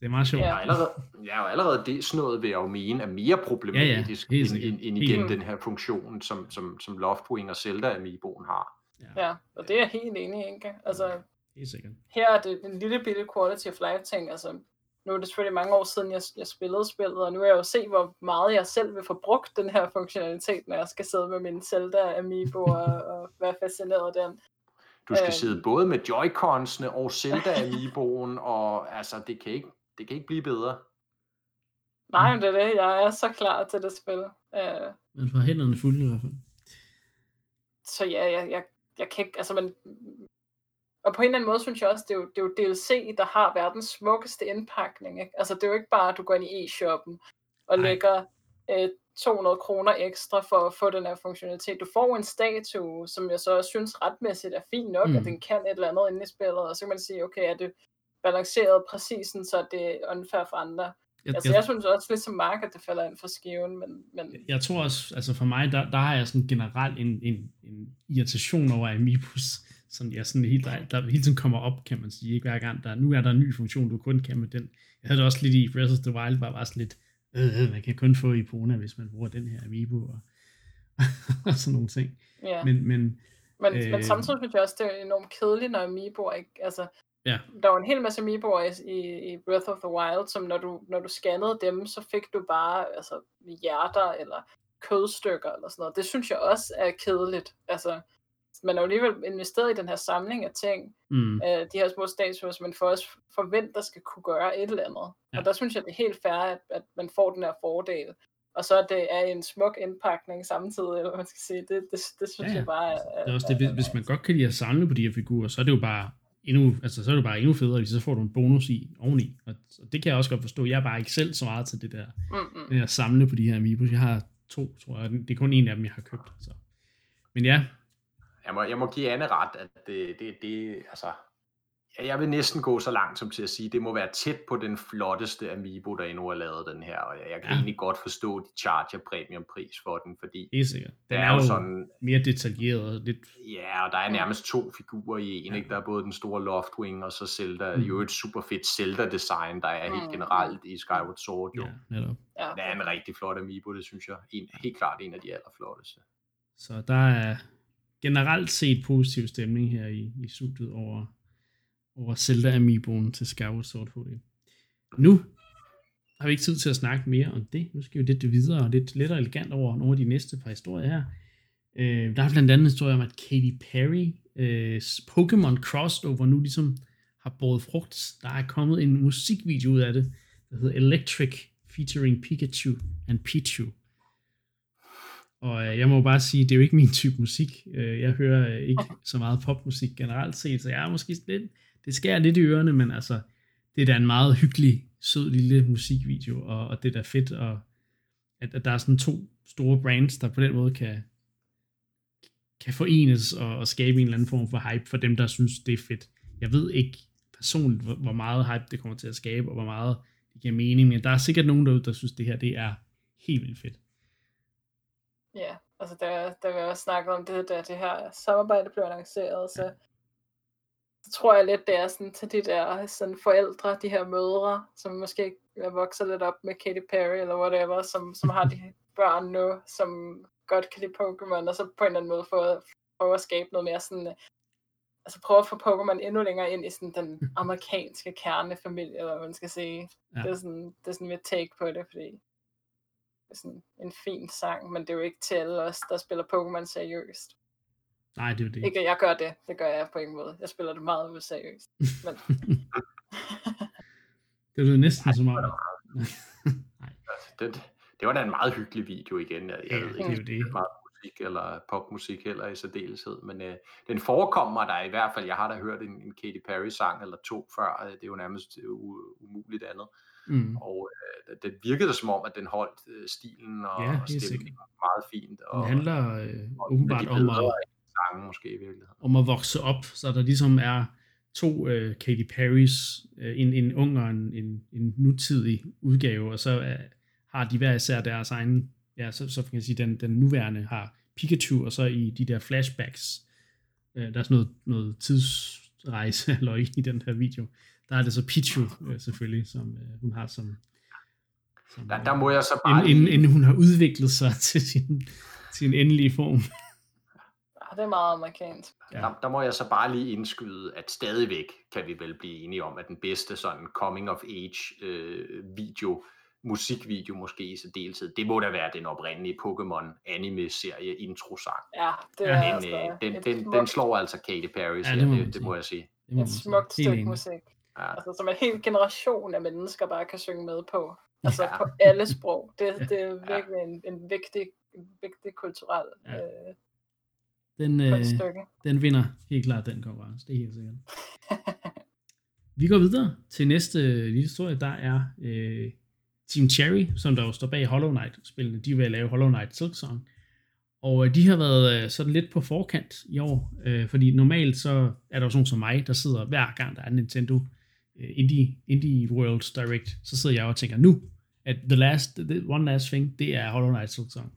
Det er meget sjovt. Ja, allerede, ja, og allerede det sådan noget vil jeg jo mene er mere problematisk ja, ja, end, end, end igen den her funktion, som, som, som Loftwing og Zelda Amiiboen har. Ja. ja, og det er jeg helt enig i, ikke? Altså, helt sikkert. Her er det en lille bitte quality of life ting, altså nu er det selvfølgelig mange år siden, jeg, jeg spillede spillet, og nu er jeg jo se, hvor meget jeg selv vil få brugt den her funktionalitet, når jeg skal sidde med min Zelda Amiibo og, og være fascineret af den. Du skal øhm. sidde både med Joy-Cons'ene og Zelda Amiiboen, og altså, det kan ikke, det kan ikke blive bedre. Nej, men det er det. Jeg er så klar til det spil. Uh, men får hænderne fulde i hvert fald. Så ja, jeg, jeg, jeg kan ikke, altså man, og på en eller anden måde synes jeg også, det er jo, det er jo DLC, der har verdens smukkeste indpakning. Ikke? Altså det er jo ikke bare, at du går ind i e-shoppen og Nej. lægger øh, 200 kroner ekstra for at få den her funktionalitet. Du får en statue, som jeg så synes retmæssigt er fint nok, mm. at den kan et eller andet inde i spillet, og så kan man sige, okay, er det balanceret præcis, så det er unfair for andre. Jeg, altså, jeg, jeg synes også lidt som Mark, at det falder ind for skiven, men... men... Jeg tror også, altså for mig, der, der har jeg sådan generelt en, en, en irritation over Amiibos som jeg sådan helt, der, der hele tiden kommer op, kan man sige, ikke hver gang, der, nu er der en ny funktion, du kun kan med den. Jeg havde det også lidt i Breath of the Wild, var bare sådan lidt, øh, øh man kan kun få Ipona, hvis man bruger den her Amiibo, og, og sådan nogle ting. Ja. Men, men, men, øh, men samtidig synes jeg også, det er enormt kedeligt, når Amiibo ikke, altså, ja. der var en hel masse Amiiboer i, i Breath of the Wild, som når du, når du scannede dem, så fik du bare altså, hjerter eller kødstykker eller sådan noget. Det synes jeg også er kedeligt. Altså, man har jo alligevel investeret i den her samling af ting, mm. øh, de her små statuer, som man får også forventer skal kunne gøre et eller andet. Ja. Og der synes jeg, det er helt fair, at, at man får den her fordel. Og så det er en smuk indpakning samtidig, eller man skal sige. Det, det, det synes ja, ja. jeg bare er, det er også det, hvis man godt kan lide at samle på de her figurer, så er det jo bare endnu, altså så er det bare endnu federe, hvis så får du en bonus i oveni. Og, og det kan jeg også godt forstå. Jeg er bare ikke selv så meget til det der, mm-hmm. det der samle på de her amiibos. Jeg har to, tror jeg. Det er kun en af dem, jeg har købt. Så. Men ja, jeg må, jeg må give Anne ret, at det, det, det altså, jeg vil næsten gå så langt som til at sige, at det må være tæt på den flotteste Amiibo, der endnu har lavet den her, og jeg kan ja. egentlig godt forstå, at de charger premium pris for den, fordi det er sikkert. Den er, er jo sådan, mere detaljeret. Lidt... Ja, og der er nærmest to figurer i en, ja. ikke? der er både den store Loftwing, og så Zelda, mm. jo et super fedt Zelda-design, der er helt generelt i Skyward Sword, jo. Ja, netop. Ja. Det er en rigtig flot Amiibo, det synes jeg. En, helt klart en af de allerflotteste. Så der er, generelt set positiv stemning her i, i studiet over, over Zelda Amiiboen til Skyward Sword HD. Nu har vi ikke tid til at snakke mere om det. Nu skal vi lidt videre og lidt lidt elegant over nogle af de næste par historier her. Øh, der er blandt andet en historie om, at Katy Perry øh, Pokémon crossover nu ligesom har båret frugt. Der er kommet en musikvideo ud af det, der hedder Electric featuring Pikachu and Pichu. Og øh, jeg må bare sige, det er jo ikke min type musik. Øh, jeg hører øh, ikke så meget popmusik generelt set, så jeg er måske lidt, det skærer lidt i ørerne, men altså, det er da en meget hyggelig, sød lille musikvideo, og, og det er da fedt, og at, at der er sådan to store brands, der på den måde kan, kan forenes og, og skabe en eller anden form for hype for dem, der synes, det er fedt. Jeg ved ikke personligt, hvor, hvor meget hype det kommer til at skabe, og hvor meget det giver mening, men der er sikkert nogen derude, der synes, det her det er helt vildt fedt. Ja, altså der, der vi også snakket om det, da det her samarbejde blev annonceret, så, så tror jeg lidt, det er sådan til de der sådan forældre, de her mødre, som måske vokser lidt op med Katy Perry eller whatever, som, som har de børn nu, som godt kan lide Pokémon, og så på en eller anden måde få, prøve at skabe noget mere sådan, altså prøve at få Pokémon endnu længere ind i sådan den amerikanske kernefamilie, eller hvad man skal sige. Ja. Det er sådan, det er sådan mit take på det, fordi sådan en fin sang, men det er jo ikke til alle os, der spiller Pokémon seriøst. Nej, det er det. Ikke, jeg gør det. Det gør jeg på en måde. Jeg spiller det meget seriøst. Men... det er næsten så meget. Nej. Det, det var da en meget hyggelig video igen. Jeg, jeg ja, ved ikke, det er det. meget musik eller popmusik heller i særdeleshed, men øh, den forekommer der i hvert fald. Jeg har da hørt en, en Katy Perry sang eller to før. Det er jo nærmest umuligt andet. Mm. Og øh, det virkede som om, at den holdt øh, stilen og, ja, og stemningen meget fint. Og, den handler øh, og åbenbart om at, sange, måske i virkeligheden. om at vokse op, så der ligesom er to øh, Katy Perry's, øh, en, en ung og en, en, en nutidig udgave, og så øh, har de hver især deres egen, ja, så, så kan jeg sige, den, den nuværende har Pikachu, og så i de der flashbacks, øh, der er sådan noget, noget tidsrejse eller i den her video, der er det så Pichu øh, selvfølgelig, som øh, hun har som, som der, der må jeg så bare inden, inden hun har udviklet sig til sin, sin endelige form. Det er meget amerikansk. Ja. Der, der må jeg så bare lige indskyde, at stadigvæk kan vi vel blive enige om, at den bedste sådan coming of age øh, video, musikvideo måske i særdeleshed, det må da være den oprindelige Pokémon anime-serie intro-sang. Ja, det er den, altså øh, den, den, smukt... den slår altså Katy Perry, ja, det, må det, det må jeg sige. Det et smukt stykke musik. Ja. Altså, som en hel generation af mennesker bare kan synge med på. Altså ja. på alle sprog. Det, det er virkelig ja. en, en vigtig, vigtig kulturel ja. øh, den, øh, den vinder helt klart den konkurrence, det er helt sikkert. Vi går videre til næste lille historie, der er øh, Team Cherry, som der jo står bag Hollow Knight-spillene. De vil lave Hollow Knight Silk Song. Og øh, de har været øh, sådan lidt på forkant i år, øh, fordi normalt så er der jo sådan som mig, der sidder hver gang, der er Nintendo øh, Indie, Indie World Direct, så sidder jeg og tænker nu, at the last, the one last thing, det er Hollow Knight Silk Song.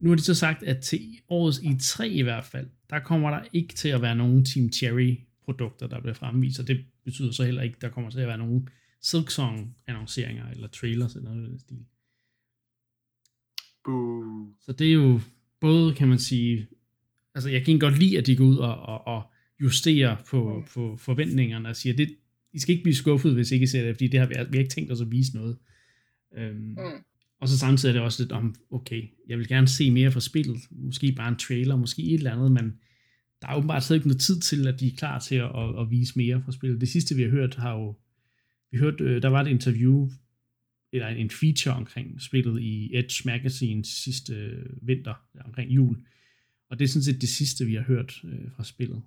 Nu har de så sagt, at til årets i3 i hvert fald, der kommer der ikke til at være nogen Team Cherry produkter, der bliver fremvist, og det betyder så heller ikke, at der kommer til at være nogen Silksong annonceringer eller trailers eller noget af den stil. Boo. Så det er jo både, kan man sige, altså jeg kan godt lide, at de går ud og, og, og justerer på, på forventningerne og siger, det, I skal ikke blive skuffet, hvis I ikke ser det, fordi det har vi, vi har ikke tænkt os at vise noget. Øhm, mm. Og så samtidig er det også lidt om, okay, jeg vil gerne se mere fra spillet, måske bare en trailer, måske et eller andet, men der er åbenbart stadig ikke noget tid til, at de er klar til at, at, at vise mere fra spillet. Det sidste, vi har hørt, har jo, vi hørte, øh, der var et interview, eller en feature omkring spillet i Edge Magazine sidste øh, vinter, omkring jul, og det er sådan set det sidste, vi har hørt øh, fra spillet.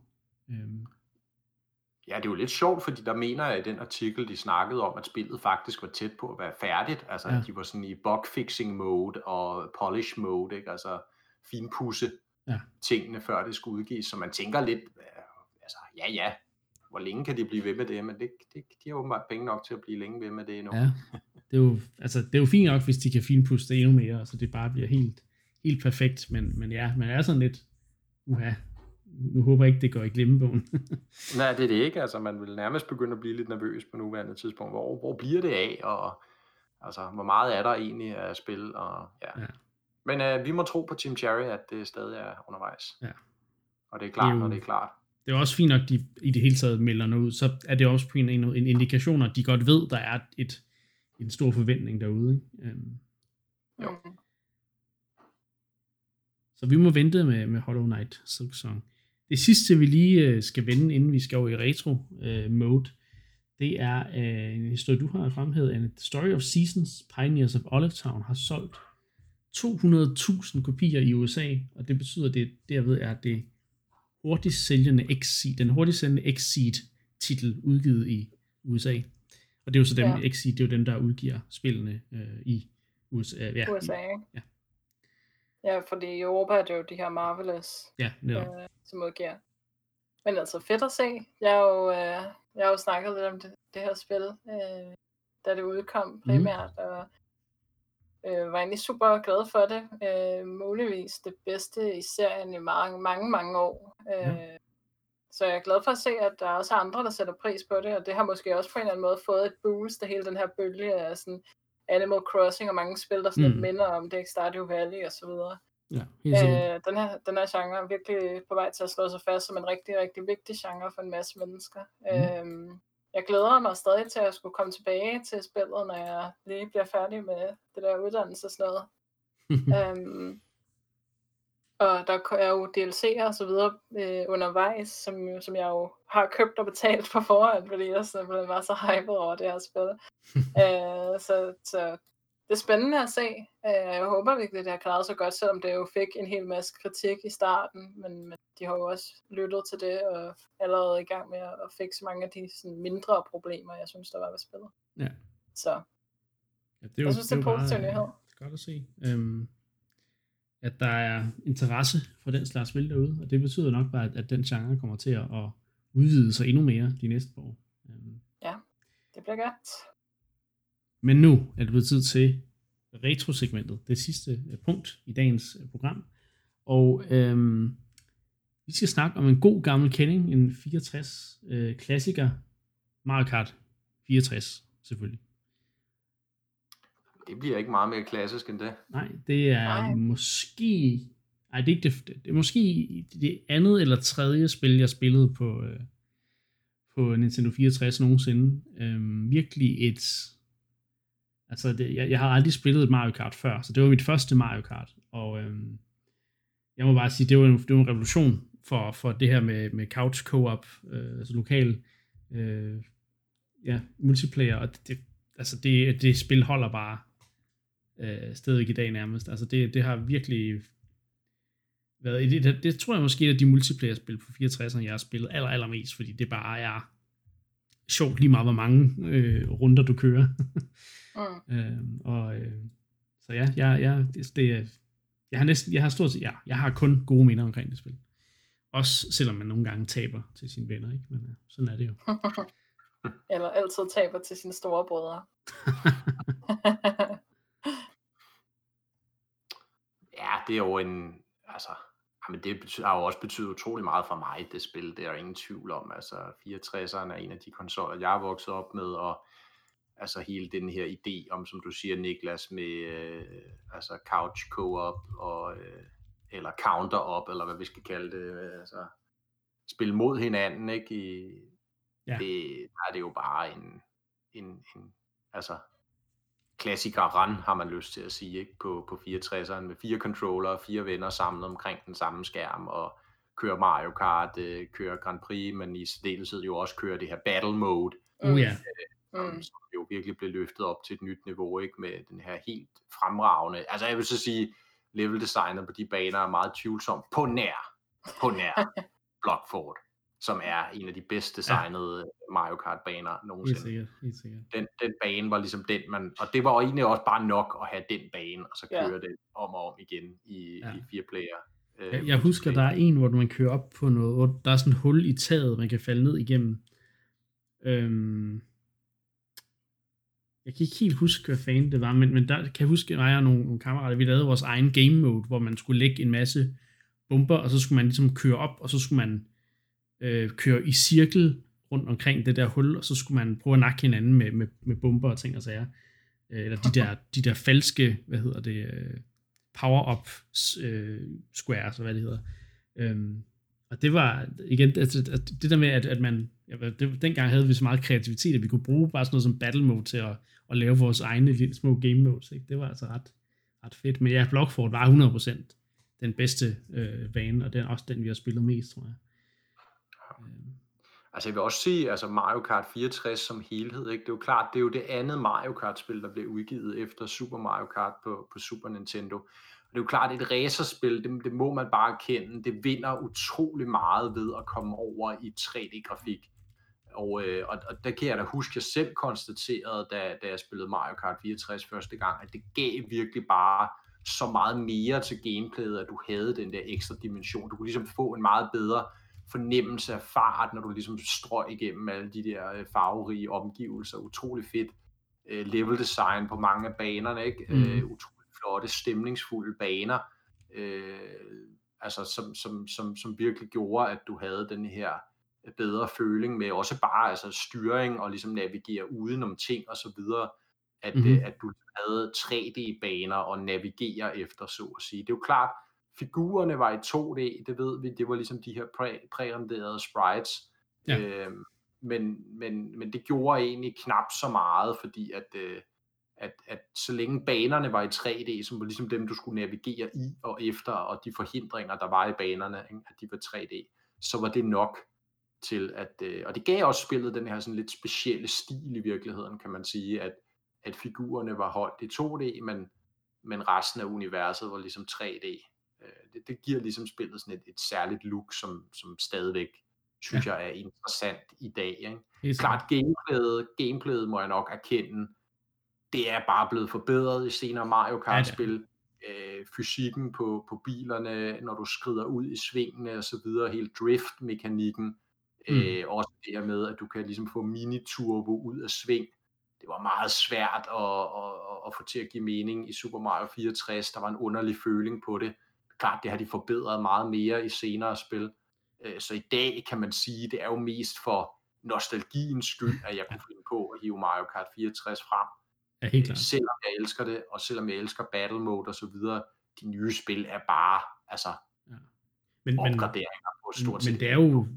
Øhm, Ja, det er jo lidt sjovt, fordi der mener jeg i den artikel, de snakkede om, at spillet faktisk var tæt på at være færdigt. Altså, ja. at de var sådan i bugfixing mode og polish mode, ikke? Altså finpudse ja. tingene, før det skulle udgives. Så man tænker lidt, altså, ja, ja, hvor længe kan de blive ved med det? Men det, det, de har åbenbart penge nok til at blive længe ved med det endnu. Ja, det er jo, altså, det er jo fint nok, hvis de kan finpudse det endnu mere, så det bare bliver helt, helt perfekt. Men, men ja, man er sådan lidt, uha, nu håber jeg ikke, det går i glemmebogen. Nej, det er det ikke. Altså, man vil nærmest begynde at blive lidt nervøs på nuværende tidspunkt. Hvor, hvor bliver det af? Og altså, hvor meget er der egentlig af spil? Og, ja. ja. Men øh, vi må tro på Team Cherry, at det stadig er undervejs. Ja. Og det er klart, det er jo, når det er klart. Det er også fint nok, at de i det hele taget melder noget ud. Så er det også på en, en, en indikation, at de godt ved, der er et, en stor forventning derude. Ikke? Um, jo. Så vi må vente med, med Hollow Knight Silk Song. Det sidste, vi lige øh, skal vende, inden vi skal over i retro-mode, øh, det er øh, en historie, du har fremhævet. The Story of Seasons, Pioneers of Olive Town, har solgt 200.000 kopier i USA, og det betyder, at det derved er det hurtigst sælgende Exceed, den hurtigst sælgende Exceed titel udgivet i USA. Og det er jo så dem, ja. Exceed, det er jo dem, der udgiver spillene øh, i USA. Ja, USA? Ja. Ja, fordi i Europa er det jo de her Marvelous, ja, øh, som udgiver. Men altså fedt at se. Jeg har jo, øh, jeg har jo snakket lidt om det, det her spil, øh, da det udkom mhm. primært, mm. og øh, var egentlig super glad for det. Øh, muligvis det bedste i serien i mange, mange, mange år. Øh, ja. Så jeg er glad for at se, at der er også andre, der sætter pris på det, og det har måske også på en eller anden måde fået et boost af hele den her bølge af sådan Animal Crossing og mange spil, der sådan mm. minder om det, Stardew Valley og så videre. Ja, øh, den, her, den her genre er virkelig på vej til at slå sig fast som en rigtig, rigtig vigtig genre for en masse mennesker. Mm. Øh, jeg glæder mig stadig til at skulle komme tilbage til spillet, når jeg lige bliver færdig med det der uddannelse og sådan noget. øhm, og der er jo DLC'er og så videre øh, undervejs, som, som jeg jo har købt og betalt på forhånd, fordi jeg simpelthen var så hyped over det her spil. øh, så, så det er spændende at se. Øh, jeg håber virkelig, at det har klaret sig godt, selvom det jo fik en hel masse kritik i starten, men, men de har jo også lyttet til det og allerede i gang med at fikse mange af de sådan, mindre problemer, jeg synes, der var ved spillet. Ja. Så Ja, det er jo, Jeg synes, det er bare, positiv øh, nyhed. Godt at se. Øhm, at der er interesse for den slags spil derude, og det betyder nok bare, at, at den genre kommer til at, at udvide sig endnu mere de næste år. Øhm, det bliver godt. men nu er det blevet tid til retrosegmentet, det sidste øh, punkt i dagens øh, program. Og øhm, vi skal snakke om en god gammel kending, en 64 øh, klassiker, Mario Kart 64 selvfølgelig. Det bliver ikke meget mere klassisk end det. Nej, det er Nej. måske... Nej, det er ikke det, det er måske det andet eller tredje spil, jeg spillede på, øh, på Nintendo 64 nogensinde. Øhm, virkelig et... Altså, det, jeg, jeg har aldrig spillet et Mario Kart før, så det var mit første Mario Kart. Og øhm, jeg må bare sige, det var en, det var en revolution for, for det her med, med couch co-op, øh, altså lokal øh, ja, multiplayer, og det, det, altså det, det spil holder bare øh, stadig i dag nærmest. Altså det, det har virkelig været, det, det, det tror jeg måske er de multiplayer-spil på 64'erne, jeg har spillet aller, allermest, fordi det bare er sjovt lige meget, hvor mange øh, runder du kører. Mm. øh, og øh, så ja, jeg, jeg, det, det, jeg har næsten, jeg har stort set, ja, jeg har kun gode minder omkring det spil. Også selvom man nogle gange taber til sine venner, ikke? Men ja, sådan er det jo. Eller altid taber til sine store brødre. Ja, det er jo en, altså, jamen det betyder, har jo også betydet utrolig meget for mig, det spil, det er der ingen tvivl om. Altså, 64'eren er en af de konsoller, jeg er vokset op med, og altså hele den her idé om, som du siger, Niklas, med øh, altså couch co-op, og, øh, eller counter-op, eller hvad vi skal kalde det, øh, altså spille mod hinanden, ikke? I, Ja. det, der er det jo bare en, en, en altså klassiker run, har man lyst til at sige, ikke? På, på 64'eren med fire controller, fire venner samlet omkring den samme skærm, og køre Mario Kart, øh, køre Grand Prix, men i særdeleshed jo også køre det her battle mode, Oh ja, som, Mm. som jo virkelig blev løftet op til et nyt niveau, ikke? Med den her helt fremragende, altså jeg vil så sige, level designet på de baner er meget tvivlsomt, på nær, på nær Blockford, som er en af de bedst designede Mario Kart baner helt nogensinde sikkert, helt sikkert. den, den bane var ligesom den, man, og det var egentlig også bare nok at have den bane, og så Ja. køre det om og om igen i, Ja. ja. i fire player. Øh, Jeg, jeg husker, der er en, hvor man kører op på noget, hvor der er sådan et hul i taget, man kan falde ned igennem. Øhm, jeg kan ikke helt huske, hvad fanden det var, men, men der kan jeg huske, at jeg og nogle, nogle kammerater, vi lavede vores egen game mode, hvor man skulle lægge en masse bomber, og så skulle man ligesom køre op, og så skulle man øh, køre i cirkel rundt omkring det der hul, og så skulle man prøve at nakke hinanden med, med, med bomber og ting og sager. Øh, eller de der, de der falske, hvad hedder det, øh, power-up øh, squares, og hvad det hedder. Øhm, og det var, igen, altså, det der med, at, at man, ja, det, dengang havde vi så meget kreativitet, at vi kunne bruge bare sådan noget som battle mode til at, at lave vores egne lille små game modes. Ikke? Det var altså ret, ret fedt. Men ja, Blockford var 100% den bedste øh, vane, og den er også den, vi har spillet mest, tror jeg. Altså jeg vil også sige, altså Mario Kart 64 som helhed, ikke? det er jo klart, det er jo det andet Mario Kart-spil, der blev udgivet efter Super Mario Kart på, på Super Nintendo. Og det er jo klart, et racerspil, det, det må man bare kende, det vinder utrolig meget ved at komme over i 3D-grafik. Og, øh, og, og der kan jeg da huske, at jeg selv konstaterede, da, da jeg spillede Mario Kart 64 første gang, at det gav virkelig bare så meget mere til gameplayet, at du havde den der ekstra dimension. Du kunne ligesom få en meget bedre fornemmelse af fart, når du ligesom strøg igennem alle de der øh, farverige omgivelser. Utrolig fedt øh, level design på mange af banerne, ikke? Mm. Mm. Øh, utrolig flotte, stemningsfulde baner, øh, altså som, som, som, som virkelig gjorde, at du havde den her øh, bedre føling med også bare altså styring og ligesom navigere udenom ting og så videre, at, Mhm. mm-hmm. at du havde 3D-baner og navigere efter, så at sige. Det er jo klart, figurerne var i 2D, det ved vi, det var ligesom de her præ- prærenderede sprites, Ja. øhm, men, men, men det gjorde egentlig knap så meget, fordi at, øh, at, at så længe banerne var i 3D, som var ligesom dem, du skulle navigere i og efter, og de forhindringer, der var i banerne, ikke, at de var 3D, så var det nok til at, øh, og det gav også spillet den her sådan lidt specielle stil i virkeligheden, kan man sige, at, at figurerne var holdt i 2D, men, men resten af universet var ligesom 3D. Øh, det, det giver ligesom spillet sådan et, et særligt look, som, som stadigvæk synes ja. jeg er interessant i dag. Ikke? helt Klart gameplayet, gameplayet må jeg nok erkende, det er bare blevet forbedret i senere Mario Kart-spil. Øh, fysikken på, på bilerne, når du skrider ud i svingene og så videre, hele drift-mekanikken. Mm. Øh, også det her med, at du kan ligesom få mini-turbo ud af sving. Det var meget svært at, at, at, at få til at give mening i Super Mario 64. Der var en underlig føling på det. Klart, det har de forbedret meget mere i senere spil. Øh, så i dag kan man sige, det er jo mest for nostalgiens skyld, at jeg kunne finde på at hive Mario Kart 64 frem. Ja, helt klart. Selvom jeg elsker det, og selvom jeg elsker battle mode og så videre, de nye spil er bare, altså, ja. men, opgraderinger men, på stort set. Men det er jo,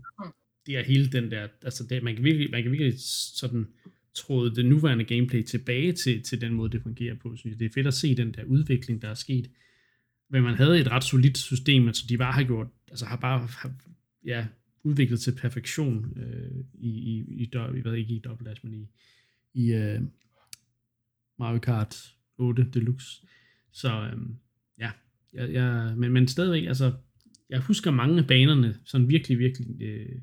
det er hele den der, altså det, man, kan virkelig, man kan virkelig sådan tråde det nuværende gameplay tilbage til, til den måde, det fungerer på. Synes jeg. Det er fedt at se den der udvikling, der er sket. Men man havde et ret solidt system, altså de bare har gjort, altså har bare har, ja, udviklet til perfektion øh, i, i, i, jeg ved ikke i Double Dash, men i, i øh, Mario Kart 8 Deluxe. Så øh, ja, jeg, jeg, men, men stadigvæk, altså, jeg husker mange af banerne, sådan virkelig, virkelig, øh,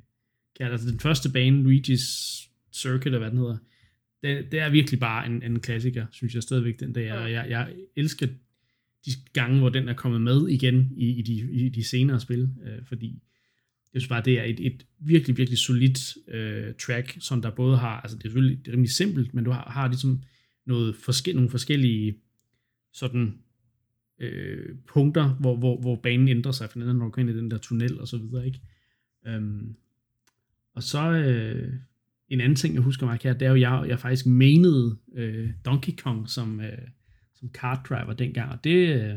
altså den første bane, Luigi's Circuit, eller hvad den hedder, det, det er virkelig bare en, en klassiker, synes jeg stadigvæk, den der. Og jeg, jeg elsker de gange, hvor den er kommet med igen i, i, de, i de senere spil, øh, fordi jeg synes bare, det er et, et virkelig, virkelig solidt øh, track, som der både har, altså det er selvfølgelig det er rimelig simpelt, men du har, har ligesom noget forske, nogle forskellige sådan øh, punkter, hvor, hvor, hvor banen ændrer sig, for når du går ind i den der tunnel og så videre, ikke? Øhm, og så øh, en anden ting, jeg husker mig her, det er jo, jeg, jeg faktisk menede øh, Donkey Kong som, øh, som kart driver dengang, og det, øh,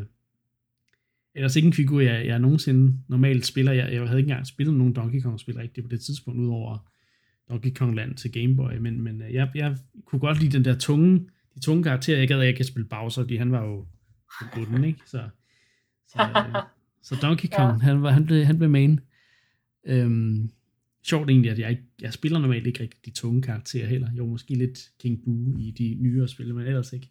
ellers ikke en figur, jeg, jeg nogensinde normalt spiller. Jeg, jeg havde ikke engang spillet nogen Donkey Kong-spil rigtigt på det tidspunkt, udover Donkey Kong Land til Game Boy, men, men øh, jeg, jeg kunne godt lide den der tunge, de tunge karakterer. Jeg gad ikke at spille Bowser, fordi han var jo bunden, ikke? Så, så, øh, så Donkey Kong, ja. han, var, han, blev, han blev main. Øhm, sjovt egentlig, at jeg, ikke, jeg spiller normalt ikke rigtig de tunge karakterer heller. Jo, måske lidt King Boo i de nyere spil, men ellers ikke.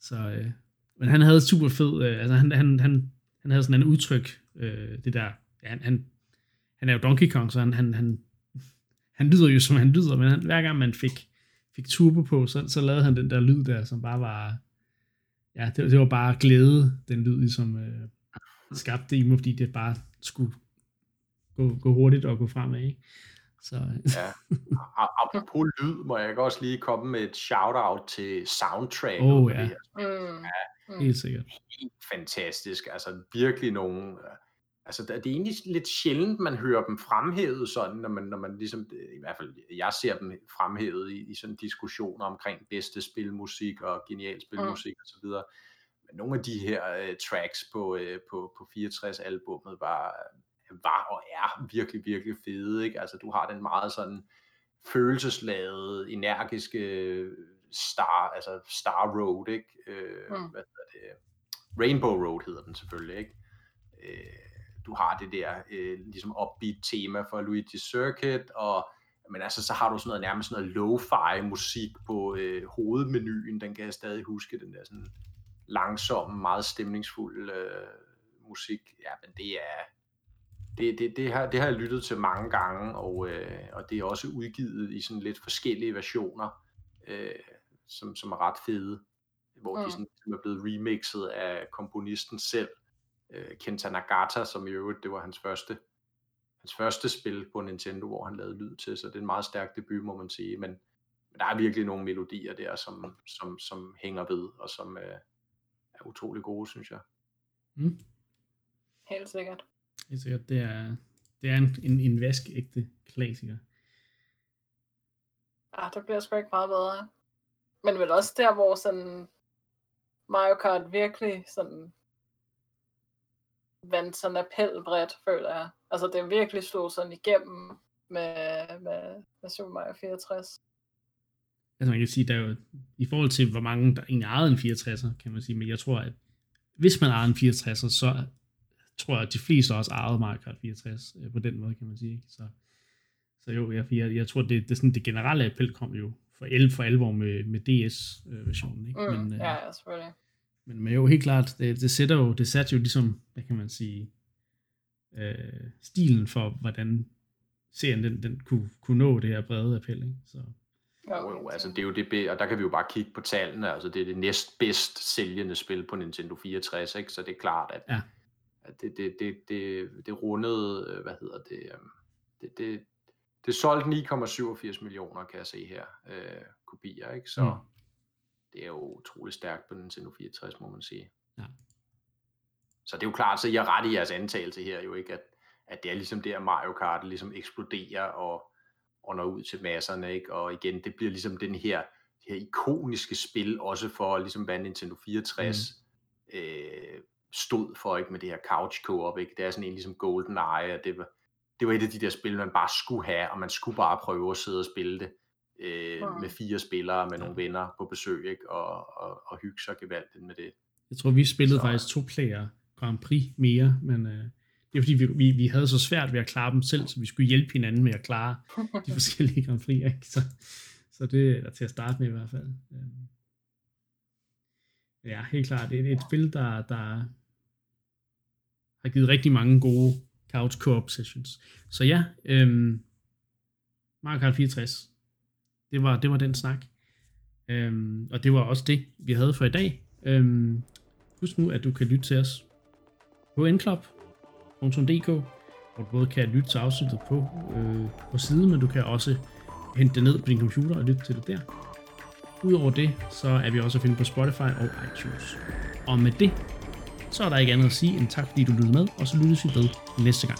Så, øh, men han havde super fed, øh, altså han, han, han han havde sådan en udtryk, øh, det der, ja, han, han, han er jo Donkey Kong, så han, han, han, han lyder jo som han lyder, men han, hver gang man fik, fik turbo på, så, så lavede han den der lyd der, som bare var, ja, det, det var bare glæde, den lyd, ligesom øh, skabte i mig, fordi det bare skulle gå, gå hurtigt og gå fremad, ikke? Så. ja. Apropos lyd, må jeg også lige komme med et shout-out til soundtrack. Oh, ja. Det her. Mm. ja. Mm. Helt sikkert. Helt fantastisk. Altså virkelig nogle... Øh, altså det er egentlig lidt sjældent, man hører dem fremhævet sådan, når man, når man ligesom, i hvert fald jeg ser dem fremhævet i, i sådan diskussioner omkring bedste spilmusik og genial spilmusik mm. osv. Men nogle af de her uh, tracks på, uh, på, på 64-albummet var, var og er virkelig, virkelig fede. Ikke? Altså du har den meget sådan følelsesladede, energiske Star, altså Star Road, ikke? Øh, mm. hvad hedder det? Rainbow Road hedder den selvfølgelig, ikke? Øh, du har det der øh, ligesom upbeat tema for Luigi Circuit, og men altså, så har du sådan noget nærmest sådan noget lo-fi musik på øh, hovedmenuen, den kan jeg stadig huske, den der sådan langsomme, meget stemningsfuld øh, musik. Ja, men det er, det, det, det, har, det har jeg lyttet til mange gange, og, øh, og det er også udgivet i sådan lidt forskellige versioner. Øh, som, som er ret fede, hvor mm. de sådan, er blevet remixet af komponisten selv, uh, Kenta Nagata, som i øvrigt, det var hans første, hans første spil på Nintendo, hvor han lavede lyd til, så det er en meget stærk debut, må man sige, men, men der er virkelig nogle melodier der, som, som, som hænger ved, og som uh, er utrolig gode, synes jeg. Mm. Helt sikkert. Helt sikkert. Det er, det er en, en, en vaskægte klassiker. Ah, der bliver sgu ikke meget bedre. Men vel også der, hvor sådan Mario Kart virkelig sådan vandt sådan appel bredt, føler jeg. Altså det virkelig slog sådan igennem med, med, med Super Mario 64. Altså man kan sige, der er jo, i forhold til hvor mange der egentlig ejede en 64'er, kan man sige, men jeg tror, at hvis man ejede en 64'er, så tror jeg, at de fleste også ejede Mario Kart 64 øh, på den måde, kan man sige. Så, så jo, jeg, jeg, jeg tror, det, det, sådan, det generelle appel kom jo for, el, for alvor med, med DS-versionen. Ikke? Mm, men, øh, ja, selvfølgelig. Men, men jo helt klart, det, det sætter jo, det satte jo ligesom, hvad kan man sige, øh, stilen for, hvordan serien den, den kunne, kunne nå det her brede appel. Ikke? Så. Jo, jo, altså det er jo det, og der kan vi jo bare kigge på tallene, altså det er det næstbedst sælgende spil på Nintendo 64, ikke? så det er klart, at, ja. Det, det, det, det, det rundede, øh, hvad hedder det, øhm, det, det, det solgte 9,87 millioner, kan jeg se her, øh, kopier, ikke? så mm. det er jo utrolig stærkt på Nintendo 64, må man sige. Ja. Så det er jo klart, så jeg er ret i jeres antagelse her jo ikke, at, at det er ligesom der Mario Kart ligesom eksploderer og, og når ud til masserne, ikke? og igen, det bliver ligesom den her, det her ikoniske spil, også for ligesom hvad Nintendo 64 mm. øh, stod for, ikke med det her couch co-op, ikke? det er sådan en ligesom Golden Eye, og det var, det var et af de der spil, man bare skulle have, og man skulle bare prøve at sidde og spille det øh, wow. med fire spillere, med nogle venner på besøg, ikke? Og, og, og hygge sig gevaldigt med det. Jeg tror, vi spillede så. faktisk to player Grand Prix mere, men øh, det er fordi, vi, vi, vi havde så svært ved at klare dem selv, så vi skulle hjælpe hinanden med at klare de forskellige Grand Prix, ikke? Så, så det er til at starte med i hvert fald. Øh. Ja, helt klart. Det er et spil, der, der har givet rigtig mange gode couch co-op sessions. Så ja, øhm, Mario Kart 64. Det var, det var den snak. Øhm, og det var også det, vi havde for i dag. Øhm, husk nu, at du kan lytte til os på nclub.dk, hvor du både kan lytte til afsnittet på, øh, på siden, men du kan også hente det ned på din computer og lytte til det der. Udover det, så er vi også at finde på Spotify og iTunes. Og med det, så er der ikke andet at sige end tak, fordi du lyttede med, og så lyttes vi ved næste gang.